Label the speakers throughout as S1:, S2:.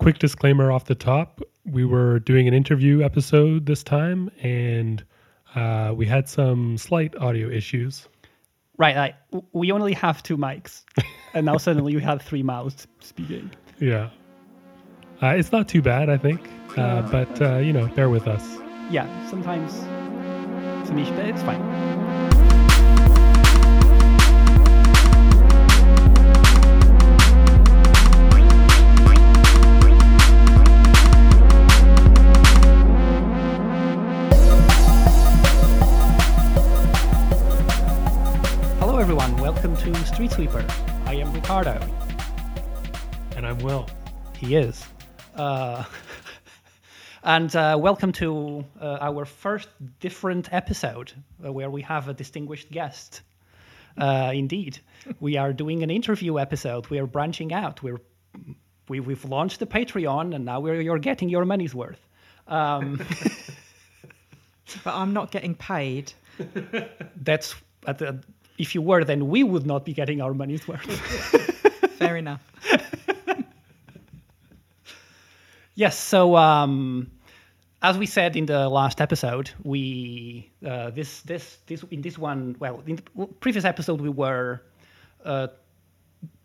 S1: quick disclaimer off the top we were doing an interview episode this time and uh, we had some slight audio issues.
S2: Right, like we only have two mics, and now suddenly we have three mouths speaking.
S1: Yeah. Uh, it's not too bad, I think, uh, but uh, you know, bear with us.
S2: Yeah, sometimes it's an issue, but it's fine. Everyone. Welcome to Street Sweeper. I am Ricardo.
S1: And I'm Will.
S2: He is. Uh, and uh, welcome to uh, our first different episode uh, where we have a distinguished guest. Uh, indeed, we are doing an interview episode. We are branching out. We're we, we've launched the Patreon, and now we're, you're getting your money's worth. Um,
S3: but I'm not getting paid.
S2: that's at the, if you were, then we would not be getting our money's worth.
S3: Fair enough.
S2: Yes. So, um, as we said in the last episode, we uh, this this this in this one, well, in the previous episode, we were uh,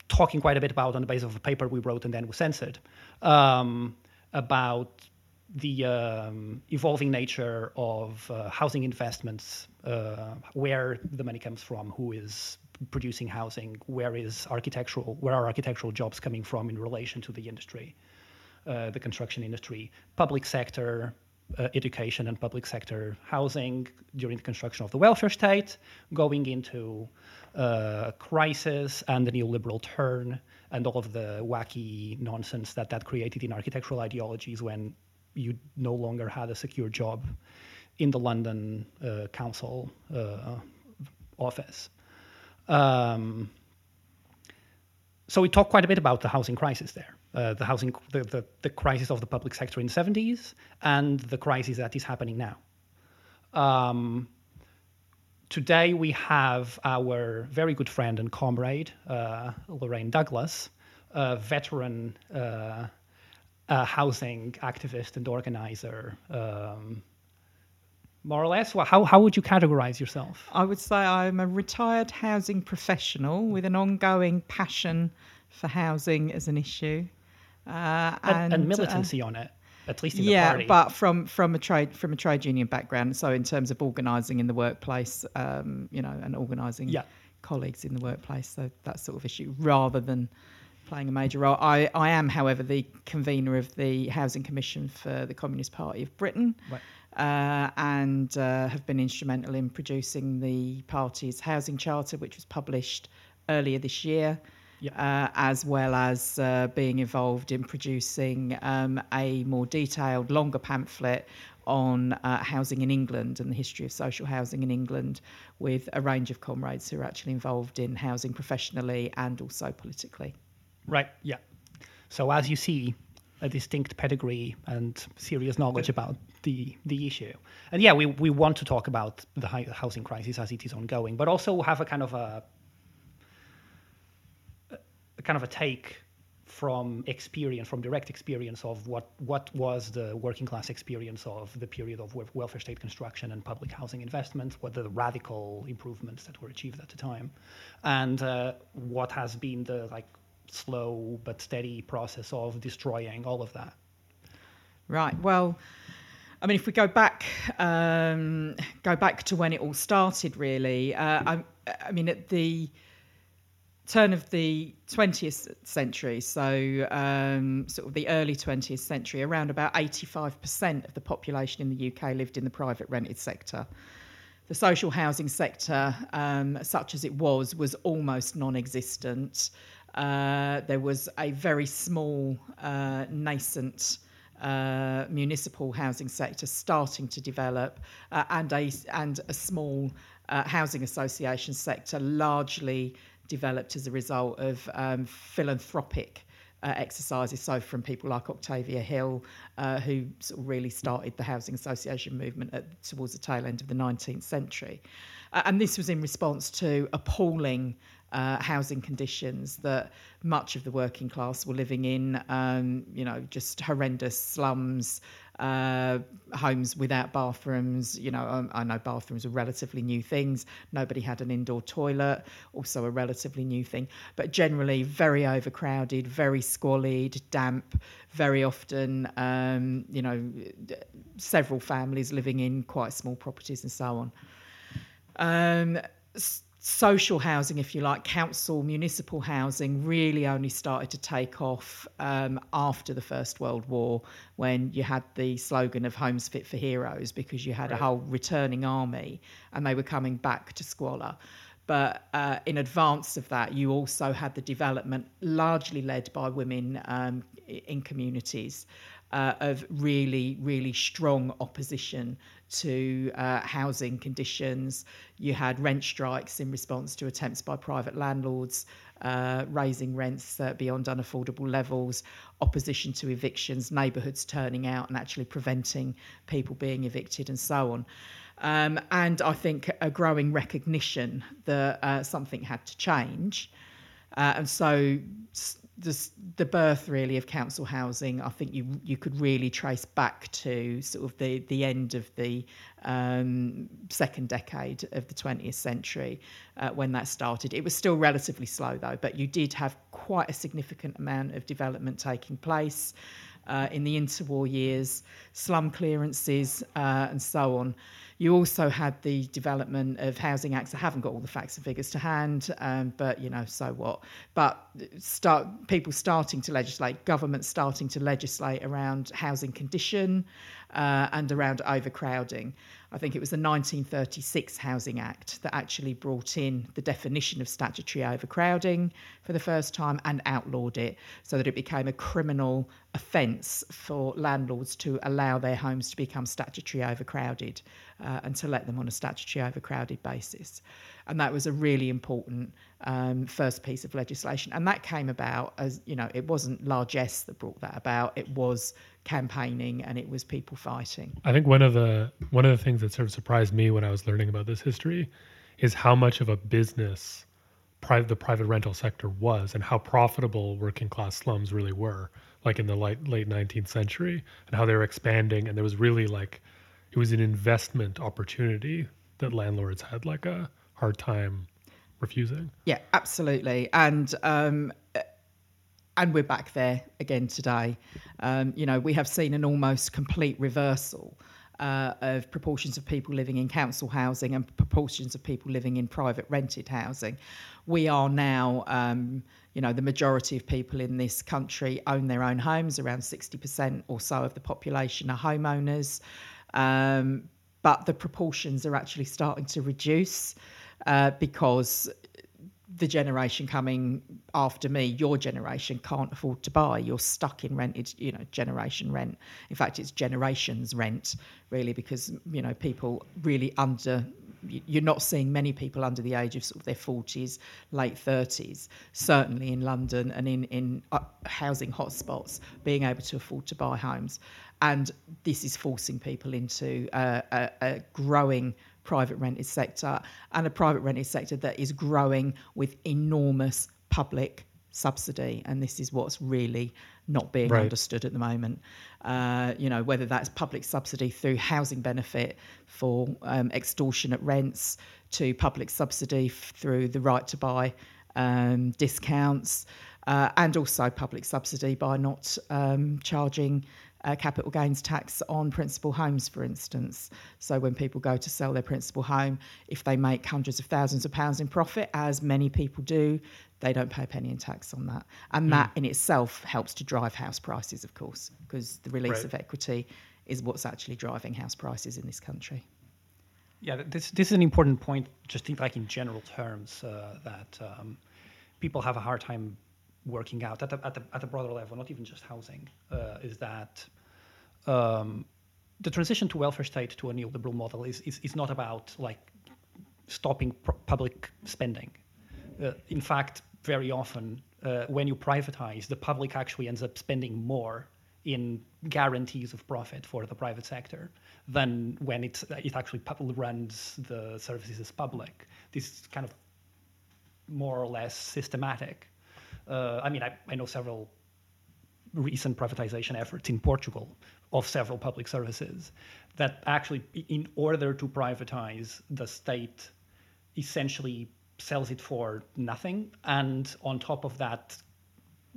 S2: talking quite a bit about on the basis of a paper we wrote and then was censored um, about the um, evolving nature of uh, housing investments, uh, where the money comes from, who is producing housing, where is architectural, where are architectural jobs coming from in relation to the industry uh, the construction industry, public sector uh, education and public sector housing during the construction of the welfare state, going into uh, crisis and the neoliberal turn and all of the wacky nonsense that that created in architectural ideologies when you no longer had a secure job in the London uh, council uh, office. Um, so we talked quite a bit about the housing crisis there, uh, the housing, the, the, the, crisis of the public sector in the 70s, and the crisis that is happening now. Um, today we have our very good friend and comrade uh, Lorraine Douglas, a veteran uh, housing activist and organizer. Um, more or less, well, how, how would you categorize yourself?
S3: I would say I'm a retired housing professional with an ongoing passion for housing as an issue.
S2: Uh, and, and, militancy uh, on it, at least in
S3: yeah,
S2: the party.
S3: but from from a trade from a trade union background. So in terms of organising in the workplace, um, you know, and organising
S2: yeah.
S3: colleagues in the workplace, so that sort of issue, rather than playing a major role. I, I am, however, the convener of the Housing Commission for the Communist Party of Britain.
S2: Right
S3: uh, and uh, have been instrumental in producing the party's housing charter, which was published earlier this year. Uh, as well as uh, being involved in producing um, a more detailed, longer pamphlet on uh, housing in England and the history of social housing in England, with a range of comrades who are actually involved in housing professionally and also politically.
S2: Right, yeah. So, as you see, a distinct pedigree and serious knowledge about the the issue. And yeah, we, we want to talk about the housing crisis as it is ongoing, but also have a kind of a, a kind of a take from experience, from direct experience of what, what was the working class experience of the period of welfare state construction and public housing investment, what the radical improvements that were achieved at the time, and uh, what has been the like slow but steady process of destroying all of that.
S3: Right. Well, I mean, if we go back, um, go back to when it all started, really. Uh, I, I, mean, at the turn of the 20th century, so um, sort of the early 20th century, around about 85% of the population in the UK lived in the private rented sector. The social housing sector, um, such as it was, was almost non-existent. Uh, there was a very small, uh, nascent uh, municipal housing sector starting to develop, uh, and a and a small uh, housing association sector largely developed as a result of um, philanthropic. Uh, exercises, so from people like Octavia Hill, uh, who sort of really started the housing association movement at, towards the tail end of the 19th century. Uh, and this was in response to appalling uh, housing conditions that much of the working class were living in. Um, you know, just horrendous slums, uh, homes without bathrooms. You know, um, I know bathrooms are relatively new things. Nobody had an indoor toilet, also a relatively new thing. But generally, very overcrowded, very squalid, damp. Very often, um, you know, several families living in quite small properties and so on. Um, social housing, if you like, council, municipal housing really only started to take off um, after the First World War when you had the slogan of Homes Fit for Heroes because you had right. a whole returning army and they were coming back to squalor. But uh, in advance of that, you also had the development, largely led by women um, in communities, uh, of really, really strong opposition to uh, housing conditions. You had rent strikes in response to attempts by private landlords uh, raising rents uh, beyond unaffordable levels, opposition to evictions, neighbourhoods turning out and actually preventing people being evicted, and so on. Um, and I think a growing recognition that uh, something had to change. Uh, and so the, the birth really of council housing, I think you you could really trace back to sort of the the end of the um, second decade of the 20th century uh, when that started. It was still relatively slow though, but you did have quite a significant amount of development taking place uh, in the interwar years, slum clearances, uh, and so on. You also had the development of housing acts. I haven't got all the facts and figures to hand, um, but you know, so what? But start people starting to legislate, governments starting to legislate around housing condition uh, and around overcrowding. I think it was the 1936 Housing Act that actually brought in the definition of statutory overcrowding for the first time and outlawed it so that it became a criminal offence for landlords to allow their homes to become statutory overcrowded uh, and to let them on a statutory overcrowded basis. And that was a really important um, first piece of legislation. And that came about as, you know, it wasn't largesse that brought that about, it was campaigning and it was people fighting.
S1: I think one of the one of the things that sort of surprised me when I was learning about this history is how much of a business private the private rental sector was and how profitable working class slums really were like in the late late 19th century and how they were expanding and there was really like it was an investment opportunity that landlords had like a hard time refusing.
S3: Yeah, absolutely. And um, and we're back there again today. Um, you know, we have seen an almost complete reversal uh, of proportions of people living in council housing and proportions of people living in private rented housing. We are now, um, you know, the majority of people in this country own their own homes. Around 60% or so of the population are homeowners. Um, but the proportions are actually starting to reduce uh, because the generation coming after me, your generation can't afford to buy. You're stuck in rented, you know, generation rent. In fact, it's generations rent, really, because you know people really under. You're not seeing many people under the age of sort of their 40s, late 30s, certainly in London and in in uh, housing hotspots, being able to afford to buy homes, and this is forcing people into uh, a, a growing private rented sector and a private rented sector that is growing with enormous public subsidy. And this is what's really not being right. understood at the moment. Uh, you know, whether that's public subsidy through housing benefit for um, extortionate rents to public subsidy f- through the right to buy um, discounts. Uh, and also public subsidy by not um, charging uh, capital gains tax on principal homes, for instance. So when people go to sell their principal home, if they make hundreds of thousands of pounds in profit, as many people do, they don't pay a penny in tax on that. And mm. that in itself helps to drive house prices, of course, because the release right. of equity is what's actually driving house prices in this country.
S2: Yeah, this this is an important point, just in, like in general terms, uh, that um, people have a hard time working out at a, at, the, at a broader level, not even just housing, uh, is that um, the transition to welfare state to a neoliberal model is, is, is not about like stopping pr- public spending. Uh, in fact, very often uh, when you privatize, the public actually ends up spending more in guarantees of profit for the private sector than when it, it actually runs the services as public. This is kind of more or less systematic. Uh, I mean, I, I know several recent privatization efforts in Portugal of several public services that actually, in order to privatize, the state essentially sells it for nothing, and on top of that,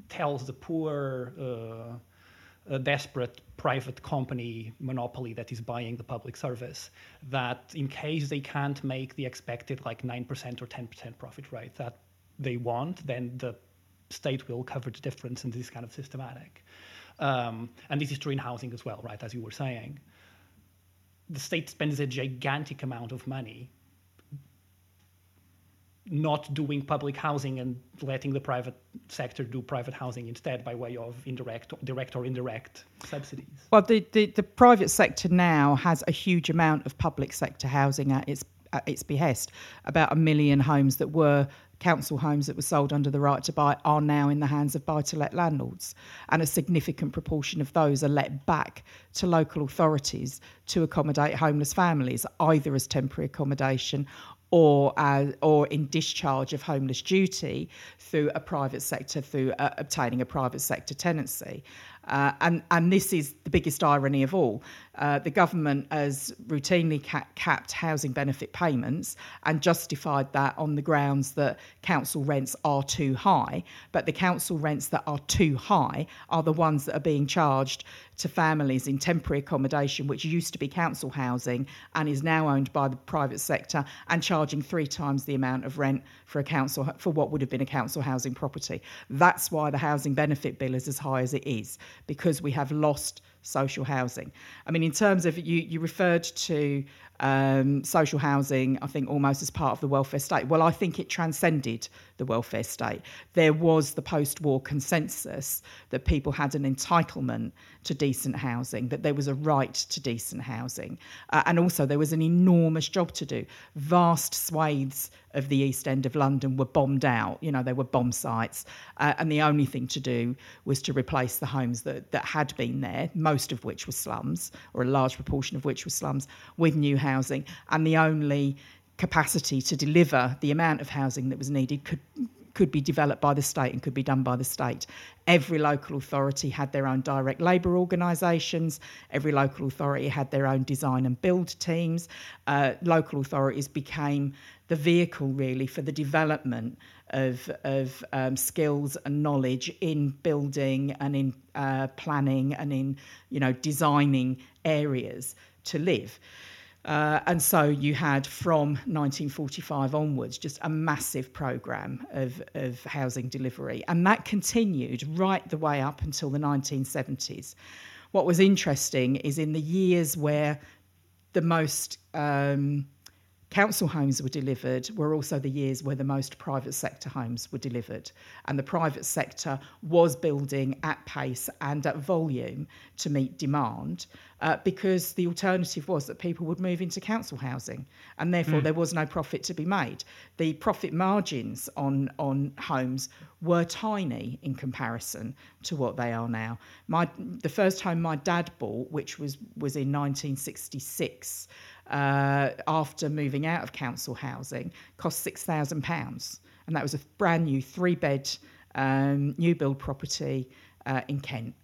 S2: tells the poor, uh, desperate private company monopoly that is buying the public service that in case they can't make the expected like 9% or 10% profit rate that they want, then the state will cover the difference, and this is kind of systematic. Um, and this is true in housing as well, right? As you were saying, the state spends a gigantic amount of money not doing public housing and letting the private sector do private housing instead by way of indirect, direct or indirect subsidies.
S3: Well, the, the, the private sector now has a huge amount of public sector housing at its at its behest. About a million homes that were council homes that were sold under the right to buy are now in the hands of buy to let landlords. And a significant proportion of those are let back to local authorities to accommodate homeless families, either as temporary accommodation or uh, or in discharge of homeless duty through a private sector through uh, obtaining a private sector tenancy uh, and and this is the biggest irony of all. Uh, the government has routinely ca- capped housing benefit payments and justified that on the grounds that council rents are too high. But the council rents that are too high are the ones that are being charged to families in temporary accommodation, which used to be council housing and is now owned by the private sector, and charging three times the amount of rent for a council for what would have been a council housing property. That's why the housing benefit bill is as high as it is because we have lost social housing. I mean, in terms of you, you referred to um, social housing, I think almost as part of the welfare state. Well, I think it transcended the welfare state. There was the post war consensus that people had an entitlement to decent housing, that there was a right to decent housing. Uh, and also, there was an enormous job to do. Vast swathes of the East End of London were bombed out. You know, they were bomb sites. Uh, and the only thing to do was to replace the homes that, that had been there, most of which were slums, or a large proportion of which were slums, with new housing. And the only capacity to deliver the amount of housing that was needed could could be developed by the state and could be done by the state. Every local authority had their own direct labour organisations. Every local authority had their own design and build teams. Uh, local authorities became the vehicle really for the development of, of um, skills and knowledge in building and in uh, planning and in you know designing areas to live. Uh, and so you had from 1945 onwards just a massive programme of, of housing delivery. And that continued right the way up until the 1970s. What was interesting is in the years where the most um, council homes were delivered were also the years where the most private sector homes were delivered. And the private sector was building at pace and at volume to meet demand uh, because the alternative was that people would move into council housing and therefore mm. there was no profit to be made. The profit margins on, on homes were tiny in comparison to what they are now. My, the first home my dad bought, which was, was in 1966, uh, after moving out of council housing cost £6,000. And that was a brand new three bed um, new build property uh, in Kent.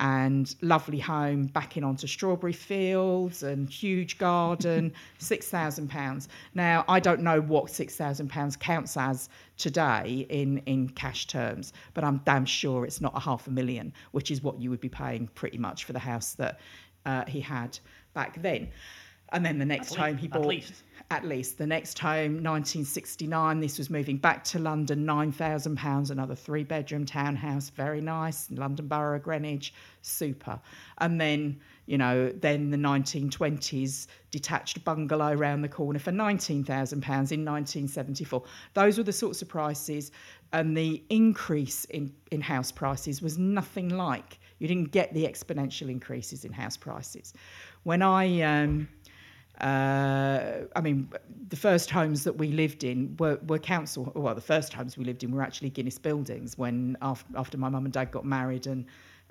S3: And lovely home backing onto strawberry fields and huge garden, £6,000. Now, I don't know what £6,000 counts as today in, in cash terms, but I'm damn sure it's not a half a million, which is what you would be paying pretty much for the house that uh, he had back then. And then the next
S2: at
S3: home he bought.
S2: At least.
S3: At least. The next home, 1969, this was moving back to London, £9,000, another three bedroom townhouse, very nice, London Borough, of Greenwich, super. And then, you know, then the 1920s, detached bungalow around the corner for £19,000 in 1974. Those were the sorts of prices. And the increase in, in house prices was nothing like, you didn't get the exponential increases in house prices. When I. Um, uh, I mean, the first homes that we lived in were, were council. Well, the first homes we lived in were actually Guinness buildings. When after, after my mum and dad got married and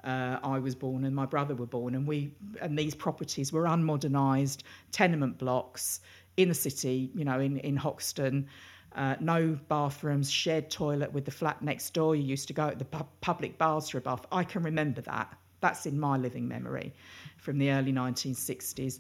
S3: uh, I was born and my brother were born, and we and these properties were unmodernised tenement blocks in the city. You know, in in Hoxton. uh, no bathrooms, shared toilet with the flat next door. You used to go at the pu- public baths for a bath. I can remember that. That's in my living memory from the early 1960s.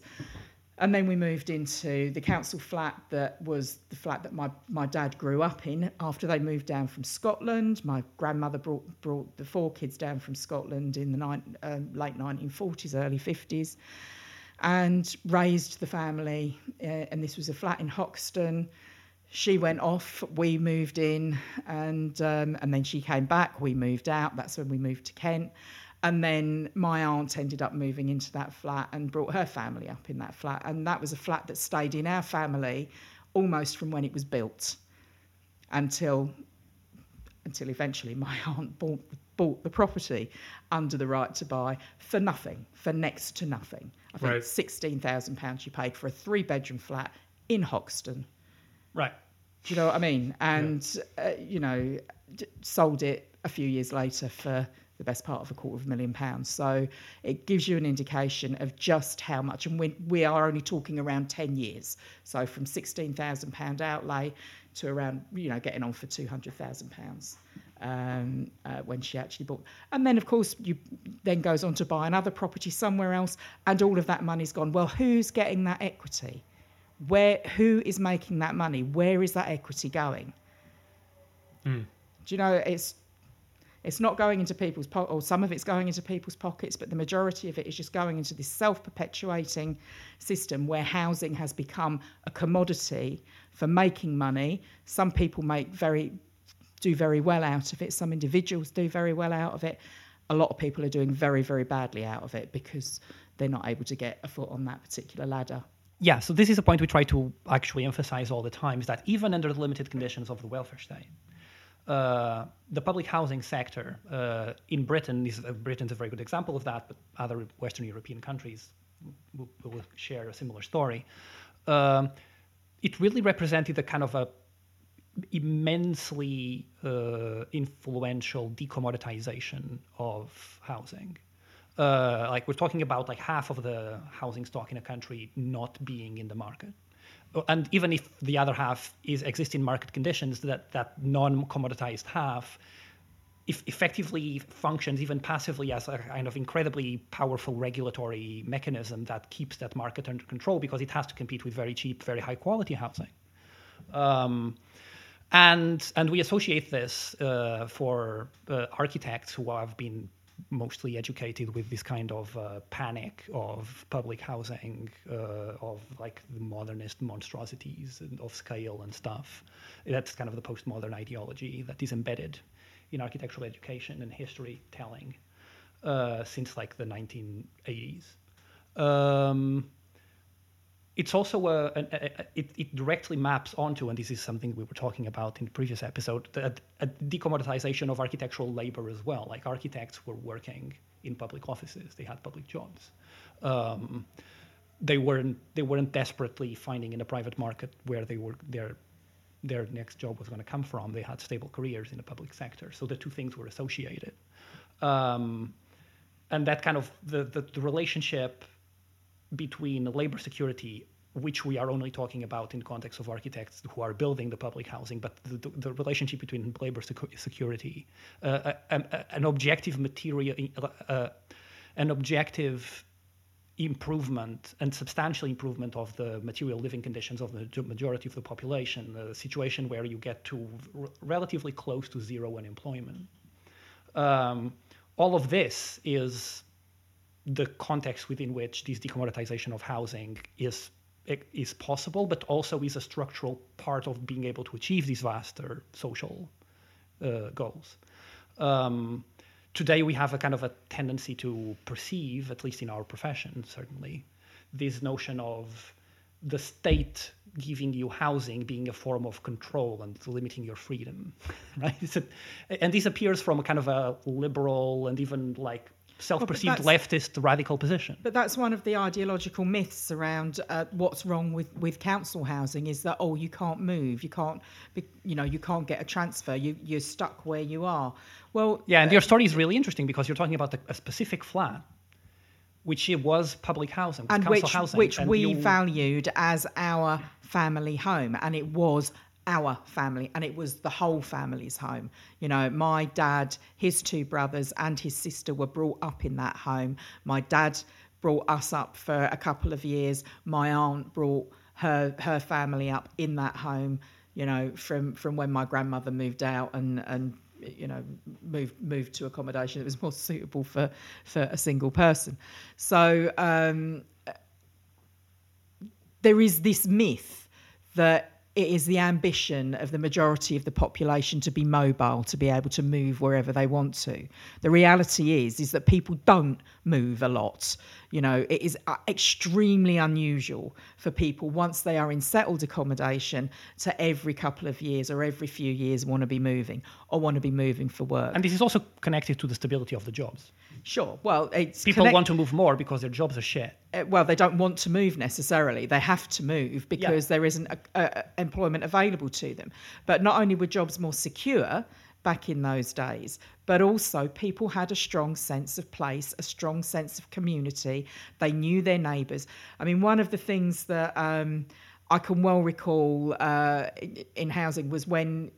S3: And then we moved into the council flat that was the flat that my, my dad grew up in after they moved down from Scotland. My grandmother brought, brought the four kids down from Scotland in the nine, um, late 1940s, early 50s, and raised the family. Uh, and this was a flat in Hoxton. She went off, we moved in, and, um, and then she came back, we moved out. That's when we moved to Kent. And then my aunt ended up moving into that flat and brought her family up in that flat. And that was a flat that stayed in our family almost from when it was built until until eventually my aunt bought, bought the property under the right to buy for nothing, for next to nothing. I think
S1: Right.
S3: £16,000 she paid for a three bedroom flat in Hoxton.
S2: Right.
S3: Do you know what I mean? And, uh, you know, d- sold it a few years later for the best part of a quarter of a million pounds. So it gives you an indication of just how much. And we, we are only talking around 10 years. So from £16,000 outlay to around, you know, getting on for £200,000 um, uh, when she actually bought. And then, of course, you then goes on to buy another property somewhere else, and all of that money's gone. Well, who's getting that equity? Where who is making that money? Where is that equity going? Do you know it's it's not going into people's po- or some of it's going into people's pockets, but the majority of it is just going into this self-perpetuating system where housing has become a commodity for making money. Some people make very do very well out of it. Some individuals do very well out of it. A lot of people are doing very very badly out of it because they're not able to get a foot on that particular ladder.
S2: Yeah, so this is a point we try to actually emphasize all the time is that even under the limited conditions of the welfare state, uh, the public housing sector uh, in Britain is uh, Britain's a very good example of that, but other Western European countries will, will share a similar story. Um, it really represented a kind of a immensely uh, influential decommoditization of housing. Uh, like we're talking about like half of the housing stock in a country not being in the market and even if the other half is existing market conditions, that that non-commoditized half, if effectively functions even passively as a kind of incredibly powerful regulatory mechanism that keeps that market under control because it has to compete with very cheap, very high quality housing. Um, and and we associate this uh, for uh, architects who have been mostly educated with this kind of uh, panic of public housing, uh, of like the modernist monstrosities of scale and stuff. That's kind of the postmodern ideology that is embedded in architectural education and history telling uh, since like the 1980s. Um, it's also a, a, it, it directly maps onto, and this is something we were talking about in the previous episode, a, a decommoditization of architectural labor as well. Like architects were working in public offices; they had public jobs. Um, they weren't they weren't desperately finding in the private market where they were their their next job was going to come from. They had stable careers in the public sector, so the two things were associated. Um, and that kind of the, the, the relationship between labor security, which we are only talking about in the context of architects who are building the public housing, but the, the, the relationship between labor secu- security, uh, an, an objective material, uh, an objective improvement and substantial improvement of the material living conditions of the majority of the population, a situation where you get to r- relatively close to zero unemployment. Um, all of this is the context within which this decommoditization of housing is is possible, but also is a structural part of being able to achieve these vaster social uh, goals. Um, today, we have a kind of a tendency to perceive, at least in our profession, certainly, this notion of the state giving you housing being a form of control and limiting your freedom, right? A, and this appears from a kind of a liberal and even like self-perceived well, leftist radical position.
S3: But that's one of the ideological myths around uh, what's wrong with, with council housing is that oh you can't move, you can't be, you know you can't get a transfer, you you're stuck where you are. Well,
S2: yeah, and uh, your story is really interesting because you're talking about a, a specific flat. Which it was public housing,
S3: and
S2: council
S3: which,
S2: housing,
S3: which
S2: and
S3: we
S2: you...
S3: valued as our family home, and it was our family and it was the whole family's home. You know my dad his two brothers and his sister were brought up in that home. My dad brought us up for a couple of years. My aunt brought her her family up in that home you know from from when my grandmother moved out and and you know moved moved to accommodation that was more suitable for for a single person. So um there is this myth that it is the ambition of the majority of the population to be mobile, to be able to move wherever they want to. The reality is is that people don't move a lot. You know, it is uh, extremely unusual for people once they are in settled accommodation to every couple of years or every few years want to be moving or want to be moving for work.
S2: And this is also connected to the stability of the jobs.
S3: Sure. Well, it's
S2: people
S3: connect-
S2: want to move more because their jobs are shit.
S3: Uh, well, they don't want to move necessarily. They have to move because
S2: Yeah.
S3: there isn't a, a, employment available to them. But not only were jobs more secure back in those days, but also people had a strong sense of place, a strong sense of community. They knew their neighbours. I mean, one of the things that um, I can well recall uh, in housing was when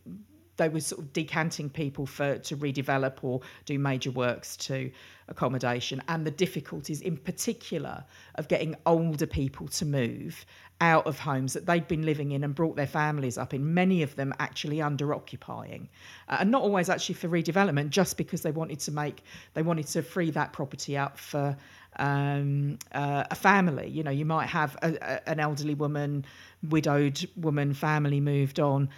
S3: they were sort of decanting people for to redevelop or do major works to accommodation and the difficulties in particular of getting older people to move out of homes that they'd been living in and brought their families up in many of them actually under occupying uh, and not always actually for redevelopment just because they wanted to make they wanted to free that property up for um, uh, a family. You know, you might have a, a, an elderly woman, widowed woman, family moved on,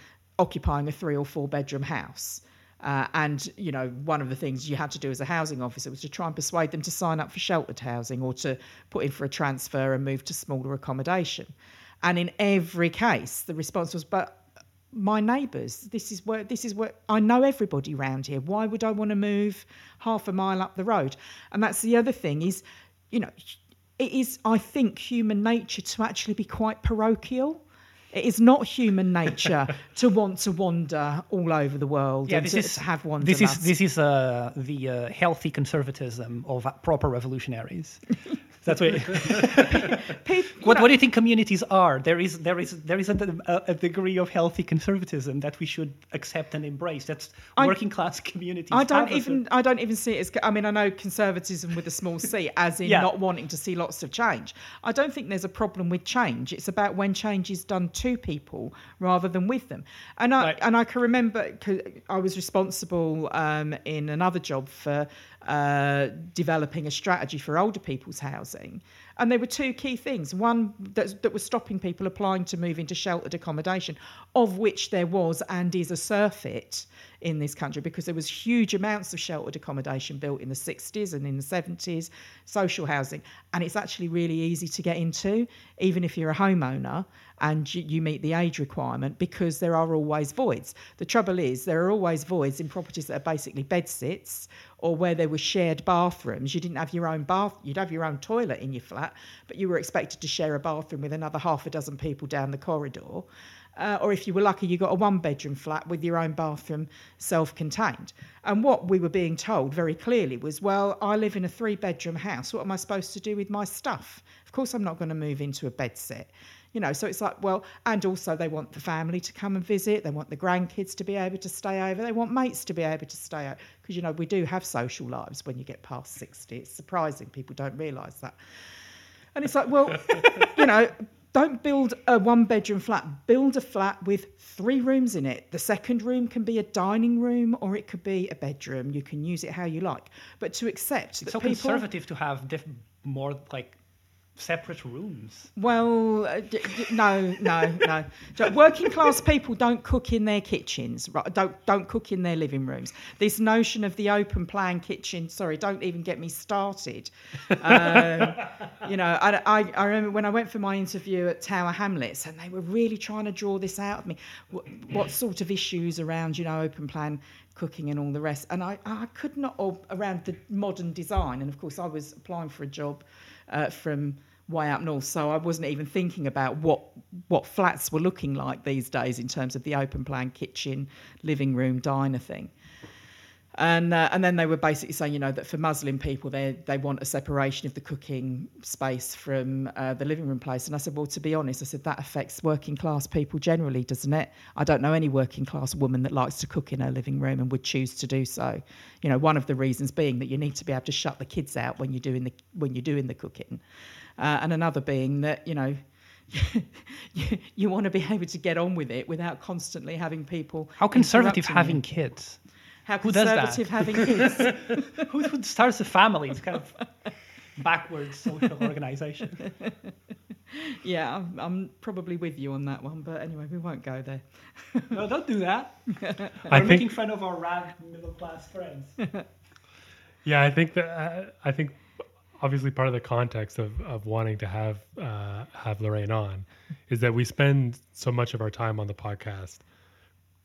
S3: occupying a three or four bedroom house. Uh, and you know, one of the things you had to do as a housing officer was to try and persuade them to sign up for sheltered housing or to put in for a transfer and move to smaller accommodation. And in every case, the response was, "But my neighbours. This is where this is where I know everybody round here. Why would I want to move half a mile up the road? And that's the other thing is, you know, it is I think human nature to actually be quite parochial. It is not human nature to want to wander all over the world
S2: Yeah,
S3: and
S2: this is
S3: have one.
S2: This is this is uh, the uh, healthy conservatism of proper revolutionaries. That's what. what, what do you think communities are? There is there is there is a, a, degree of healthy conservatism that we should accept and embrace. That's
S3: I-
S2: working class communities.
S3: I don't
S2: have as a-
S3: even I don't even see it as I mean I know conservatism with a small c as in
S2: Yeah.
S3: not wanting to see lots of change. I don't think there's a problem with change. It's about when change is done to people rather than with them. And I
S2: Right.
S3: and I can remember I was responsible um, in another job for uh, developing a strategy for older people's housing. And there were two key things. One that, that was stopping people applying to move into sheltered accommodation, of which there was and is a surfeit in this country because there was huge amounts of sheltered accommodation built in the 60s and in the 70s, social housing. And it's actually really easy to get into, even if you're a homeowner and you, you meet the age requirement, because there are always voids. The trouble is, there are always voids in properties that are basically bed sits or where there were shared bathrooms. You didn't have your own bath, you'd have your own toilet in your flat, but you were expected to share a bathroom with another half a dozen people down the corridor. Uh, or if you were lucky, you got a one bedroom flat with your own bathroom self contained. And what we were being told very clearly was, well, I live in a three bedroom house. What am I supposed to do with my stuff? Of course, I'm not going to move into a bed set. You know, so it's like, well, and also they want the family to come and visit. They want the grandkids to be able to stay over. They want mates to be able to stay out. Because, you know, we do have social lives when you get past 60. It's surprising. People don't realise that. And it's like, well, you know, don't build a one bedroom flat. Build a flat with three rooms in it. The second room can be a dining room or it could be a bedroom. You can use it how you like. But to accept that
S2: It's so
S3: people.
S2: conservative to have diff- more like separate rooms.
S3: Well, uh, d- d- no, no, no. So Working class people don't cook in their kitchens, right? Don't don't cook in their living rooms. This notion of the open plan kitchen, sorry, don't even get me started. Um, you know, I, I, I remember when I went for my interview at Tower Hamlets, and they were really trying to draw this out of me. What, what sort of issues around, you know, open plan cooking and all the rest? And I, I could not, around the modern design. And of course, I was applying for a job uh, from way up north, so I wasn't even thinking about what what flats were looking like these days in terms of the open plan kitchen, living room, diner thing. And uh, and then they were basically saying, you know, that for Muslim people, they they want a separation of the cooking space from uh, the living room place. And I said, well, to be honest, I said that affects working class people generally, doesn't it? I don't know any working class woman that likes to cook in her living room and would choose to do so. You know, one of the reasons being that you need to be able to shut the kids out when you're doing the when you're doing the cooking, uh, and another being that you know you, you, want to be able to get on with it without constantly having people.
S2: How conservative having you. kids?
S3: How Who conservative having kids?
S2: who, who starts a family? It's kind of backwards social organization.
S3: yeah, I'm, I'm, probably with you on that one, but anyway, we won't go there.
S2: no, don't do that. I We're think, making fun of our rad middle class friends.
S1: yeah, I think that uh, I think obviously part of the context of, of wanting to have uh, have Lorraine on is that we spend so much of our time on the podcast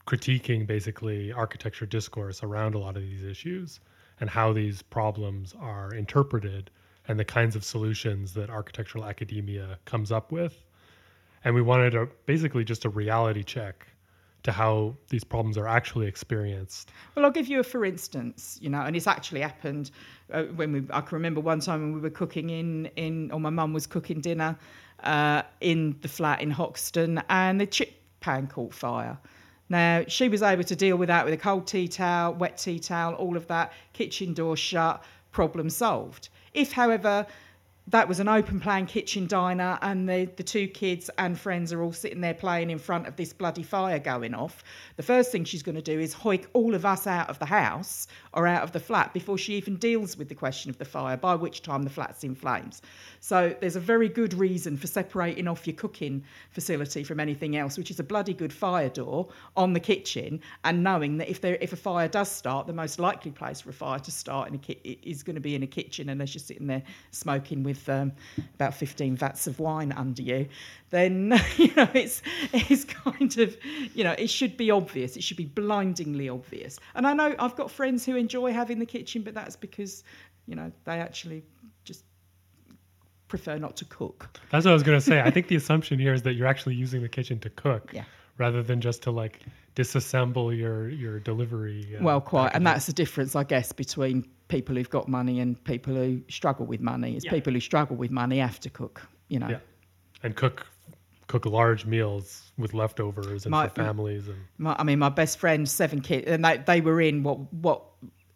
S1: critiquing basically architecture discourse around a lot of these issues and how these problems are interpreted and the kinds of solutions that architectural academia comes up with. And we wanted a basically just a reality check to how these problems are actually experienced.
S3: Well, I'll give you a for instance, you know, and it's actually happened uh, when we. I can remember one time when we were cooking in in, or my mum was cooking dinner uh, in the flat in Hoxton, and the chip pan caught fire. Now, she was able to deal with that with a cold tea towel, wet tea towel, all of that, kitchen door shut, problem solved. If, however, that was an open plan kitchen diner and the, the two kids and friends are all sitting there playing in front of this bloody fire going off. The first thing she's going to do is hoik all of us out of the house or out of the flat before she even deals with the question of the fire by which time the flat's in flames. So there's a very good reason for separating off your cooking facility from anything else which is a bloody good fire door on the kitchen and knowing that if there if a fire does start the most likely place for a fire to start in a ki- is going to be in a kitchen unless you're sitting there smoking with with um, about 15 vats of wine under you, then you know it's it's kind of you know it should be obvious. It should be blindingly obvious. And I know I've got friends who enjoy having the kitchen, but that's because you know they actually just prefer not to cook.
S1: That's what I was going to say. I think the assumption here is that you're actually using the kitchen to cook.
S3: Yeah
S1: rather than just to like disassemble your your delivery.
S3: Uh, well, quite, and that's the difference, I guess, between people who've got money and people who struggle with money. Is yeah. people who struggle with money have to cook, you know.
S1: Yeah, and cook cook large meals with leftovers and my, for families and.
S3: My, I mean, my best friend, seven kids, and they they were in what what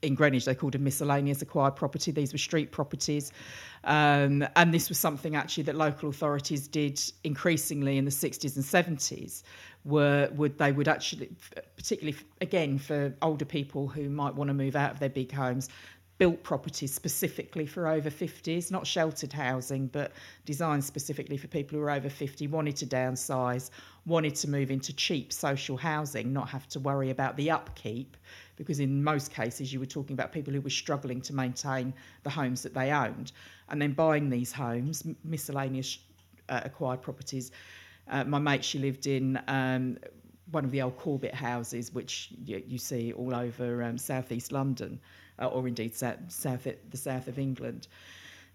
S3: in Greenwich they called a miscellaneous acquired property. These were street properties. Um, and this was something actually that local authorities did increasingly in the 60s and 70s were would they would actually particularly again for older people who might want to move out of their big homes built properties specifically for over 50s not sheltered housing but designed specifically for people who are over 50 wanted to downsize wanted to move into cheap social housing not have to worry about the upkeep because in most cases you were talking about people who were struggling to maintain the homes that they owned. And then buying these homes miscellaneous uh, acquired properties uh, my mate, she lived in um, one of the old Corbett houses, which you, you see all over um, southeast London, uh, or indeed south, the south of England,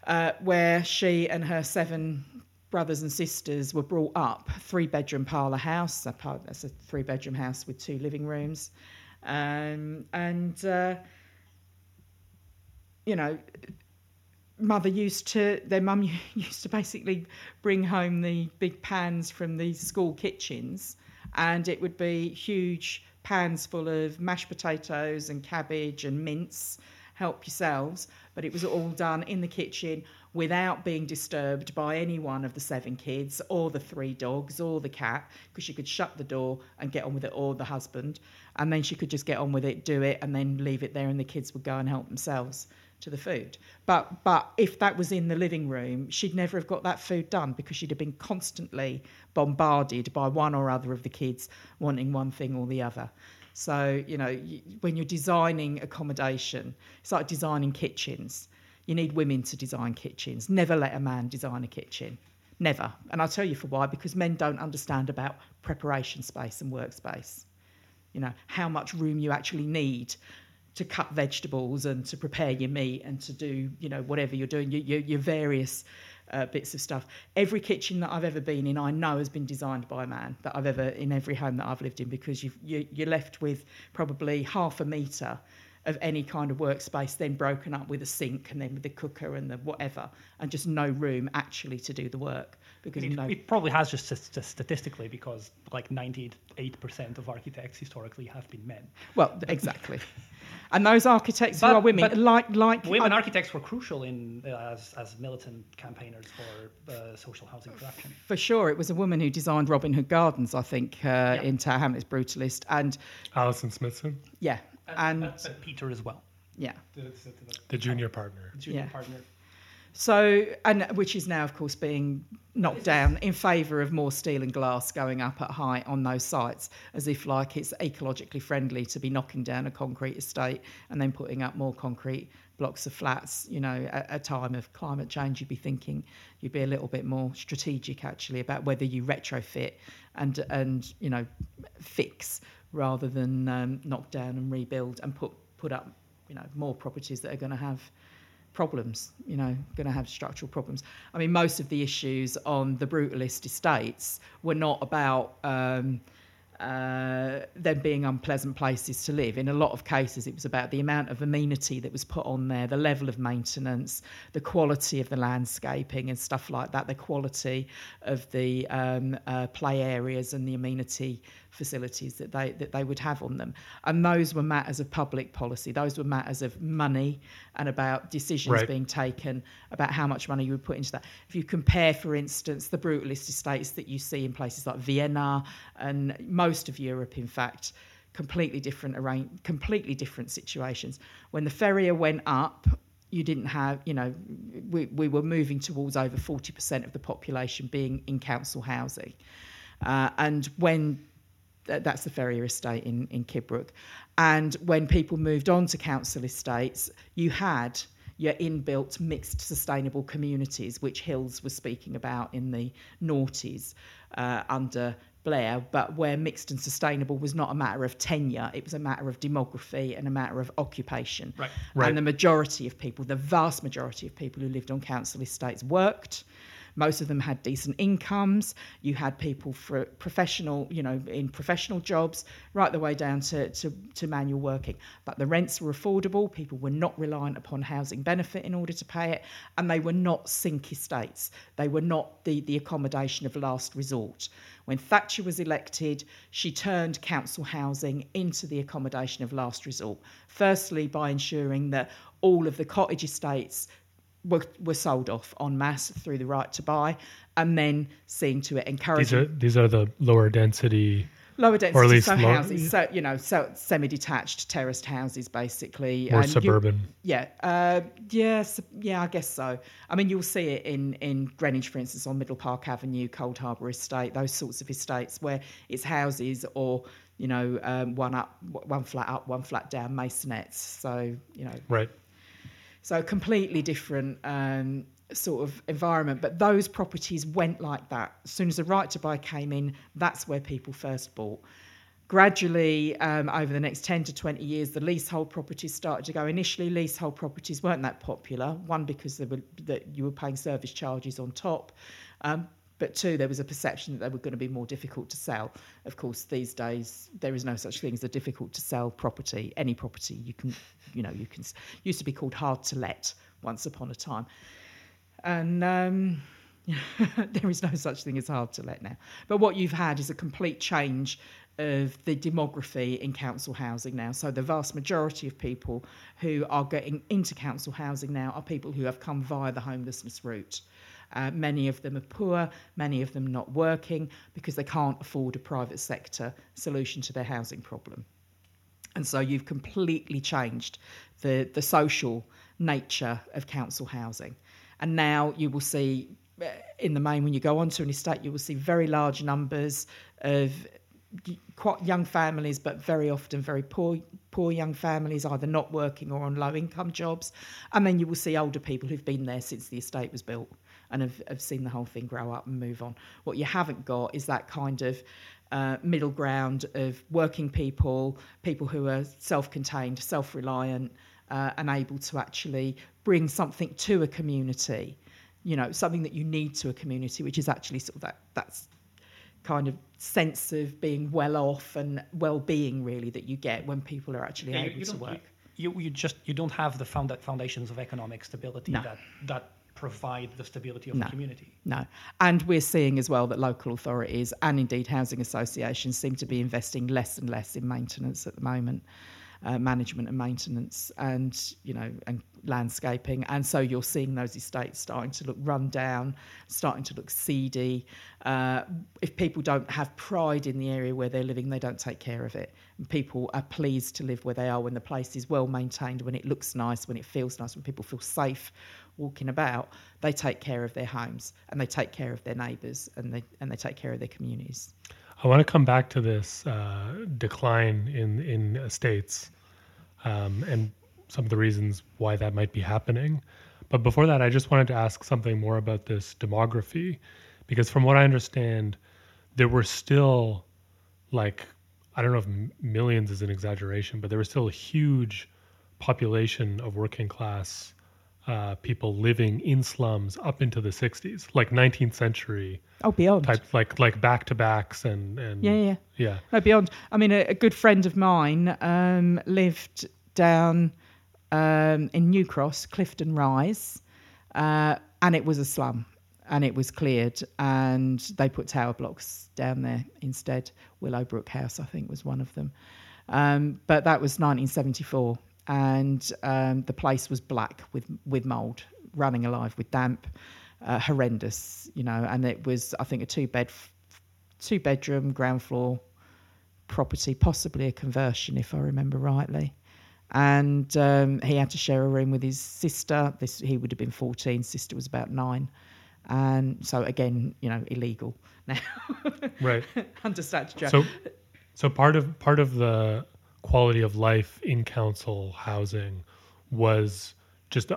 S3: uh, where she and her seven brothers and sisters were brought up. Three bedroom parlour house. That's a three bedroom house with two living rooms, um, and uh, you know mother used to their mum used to basically bring home the big pans from the school kitchens and it would be huge pans full of mashed potatoes and cabbage and mince. Help yourselves. But it was all done in the kitchen without being disturbed by any one of the seven kids or the three dogs or the cat because she could shut the door and get on with it or the husband. And then she could just get on with it do it and then leave it there and the kids would go and help themselves to the food. But but if that was in the living room, she'd never have got that food done because she'd have been constantly bombarded by one or other of the kids wanting one thing or the other. So you know when you're designing accommodation, it's like designing kitchens. You need women to design kitchens. Never let a man design a kitchen. Never. And I'll tell you for why, because men don't understand about preparation space and workspace. You know, how much room you actually need to cut vegetables and to prepare your meat and to do you know whatever you're doing your, your, your various uh, bits of stuff. Every kitchen that i've ever been in i know has been designed by a man that i've ever in every home that i've lived in because you you're left with probably half a metre of any kind of workspace, then broken up with a sink and then with the cooker and the whatever, and just no room actually to do the work because
S2: it,
S3: no.
S2: it probably has just, just, just statistically because like 98% of architects historically have been men.
S3: Well, exactly. and those architects
S2: But-
S3: who are women,
S2: but
S3: like like
S2: Women
S3: uh,
S2: architects were crucial in uh, as, as militant campaigners for uh, social housing production.
S3: for sure, it was a woman who designed Robin Hood Gardens, I think, uh, in Tower Hamlets Brutalist, and
S1: Alison Smithson,
S3: yeah, and
S2: Uh, Peter as well,
S3: yeah.
S1: the junior partner.
S2: The junior
S3: Yeah.
S2: partner.
S3: So, and which is now, of course, being knocked down in favour of more steel and glass going up at height on those sites, as if like it's ecologically friendly to be knocking down a concrete estate and then putting up more concrete blocks of flats. You know, at a time of climate change, you'd be thinking you'd be a little bit more strategic actually about whether you retrofit and and you know fix rather than um, knock down and rebuild and put put up you know more properties that are going to have problems, you know, going to have structural problems. I mean, most of the issues on the brutalist estates were not about um, uh, them being unpleasant places to live. In a lot of cases, it was about the amount of amenity that was put on there, the level of maintenance, the quality of the landscaping and stuff like that, the quality of the um, uh, play areas and the amenity facilities that they that they would have on them. And those were matters of public policy. Those were matters of money and about decisions
S1: Right.
S3: being taken about how much money you would put into that. If you compare, for instance, the brutalist estates that you see in places like Vienna and most of Europe, in fact, completely different completely different situations. When the Ferrier went up, you didn't have, you know, we, we were moving towards over 40% of the population being in council housing. Uh, and when th- that's the Ferrier estate in, in Kidbrooke. And when people moved on to council estates, you had your inbuilt mixed sustainable communities, which Hills was speaking about in the noughties uh, under Blair, but where mixed and sustainable was not a matter of tenure, it was a matter of demography and a matter of occupation.
S2: Right.
S1: Right.
S3: And the majority of people, the vast majority of people who lived on council estates worked. Most of them had decent incomes. You had people for professional, you know, in professional jobs, right the way down to, to, to manual working. But the rents were affordable. People were not reliant upon housing benefit in order to pay it. And they were not sink estates. They were not the, the accommodation of last resort. When Thatcher was elected, she turned council housing into the accommodation of last resort. Firstly, by ensuring that all of the cottage estates were, were sold off en masse through the right to buy, and then seeing to it
S1: These are these are the lower density.
S3: lower density so
S1: low-
S3: houses, so you know, so semi-detached terraced houses, basically. You-
S1: suburban.
S3: yeah, uh, yes, yeah, I guess so. I mean, you'll see it in in Greenwich, for instance, on Middle Park Avenue, Cold Harbour Estate, those sorts of estates where it's houses or you know um, one up, one flat up, one flat down, masonettes. So you know,
S1: Right.
S3: So completely different um, sort of environment. But those properties went like that. As soon as the right to buy came in, that's where people first bought. Gradually, um, over the next 10 to 20 years, the leasehold properties started to go. Initially, leasehold properties weren't that popular. One, because were, that you were paying service charges on top. Um, but two, there was a perception that they were going to be more difficult to sell. Of course, these days there is no such thing as a difficult to sell property. Any property you can, you know, you can. Used to be called hard to let once upon a time, and um, there is no such thing as hard to let now. But what you've had is a complete change of the demography in council housing now. So the vast majority of people who are getting into council housing now are people who have come via the homelessness route. Uh, many of them are poor, many of them not working because they can't afford a private sector solution to their housing problem. And so you've completely changed the, the social nature of council housing. And now you will see, uh, in the main, when you go onto an estate, you will see very large numbers of quite young families, but very often very poor, poor young families, either not working or on low income jobs. And then you will see older people who've been there since the estate was built and have, have seen the whole thing grow up and move on. What you haven't got is that kind of uh, middle ground of working people, people who are self contained, self reliant, uh, and able to actually bring something to a community. You know, something that you need to a community, which is actually sort of that that's kind of sense of being well off and well being really that you get when people are actually
S2: Yeah,
S3: able
S2: you
S3: to work.
S2: you, you, you just you don't have the found foundations of economic stability
S3: No.
S2: that that provide the stability of
S3: No.
S2: the community.
S3: No. And we're seeing as well that local authorities and indeed housing associations seem to be investing less and less in maintenance at the moment. Uh, management and maintenance and you know and landscaping and so you're seeing those estates starting to look run down starting to look seedy uh, if people don't have pride in the area where they're living they don't take care of it and people are pleased to live where they are when the place is well maintained when it looks nice when it feels nice when people feel safe walking about they take care of their homes and they take care of their neighbours and they and they take care of their communities
S1: I want to come back to this uh, decline in in estates um, and some of the reasons why that might be happening. But before that, I just wanted to ask something more about this demography, because from what I understand, there were still like I don't know if millions is an exaggeration, but there was still a huge population of working class uh, people living in slums up into the 60s, like 19th century
S3: oh beyond
S1: type like like back to backs and and
S3: yeah yeah
S1: yeah
S3: No, beyond. I mean, a, a good friend of mine um, lived down um, in New Cross, Clifton Rise, uh, and it was a slum, and it was cleared, and they put tower blocks down there instead. Willowbrook House, I think, was one of them. Um, but that was 1974, and um, the place was black with with mould, running alive with damp, uh, horrendous, you know. And it was, I think, a two bed, two bedroom, ground floor property, possibly a conversion, if I remember rightly. And um, he had to share a room with his sister. This he would have been fourteen. Sister was about nine, and so again, you know, illegal now
S1: right
S3: under statute.
S1: so so part of part of the quality of life in council housing was just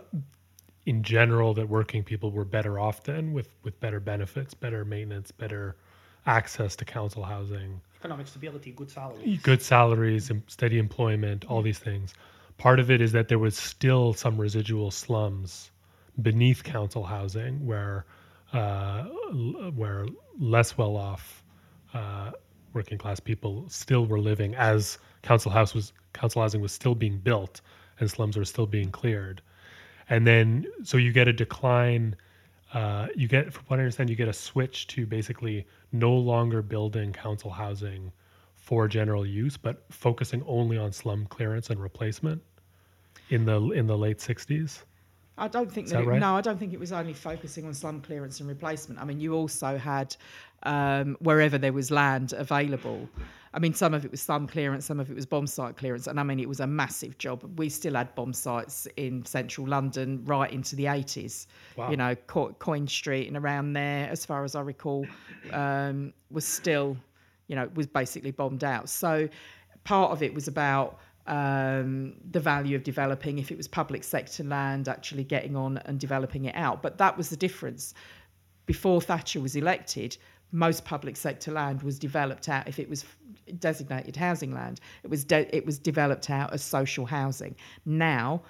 S1: in general that working people were better off then with with better benefits better maintenance better access to council housing
S2: Economic stability, good salaries,
S1: good salaries, steady employment, all these things. Part of it is that there was still some residual slums beneath council housing where uh, where less well off uh, working class people still were living as council house was council housing was still being built and slums were still being cleared. And then so you get a decline uh, you get, from what I understand, you get a switch to basically no longer building council housing for general use, but focusing only on slum clearance and replacement in the in the late '60s.
S3: I don't think
S1: Is
S3: that,
S1: that
S3: it,
S1: right?
S3: no, I don't think it was only focusing on slum clearance and replacement. I mean, you also had um, wherever there was land available. I mean, some of it was slum clearance, some of it was bomb site clearance, and I mean, it was a massive job. We still had bomb sites in central London right into the 80s.
S1: Wow.
S3: You know, Co- Coin Street and around there, as far as I recall, um, was still, you know, was basically bombed out. So part of it was about um, the value of developing, if it was public sector land, actually getting on and developing it out. But that was the difference. Before Thatcher was elected, most public sector land was developed out. If it was designated housing land, it was de- it was developed out as social housing. Now,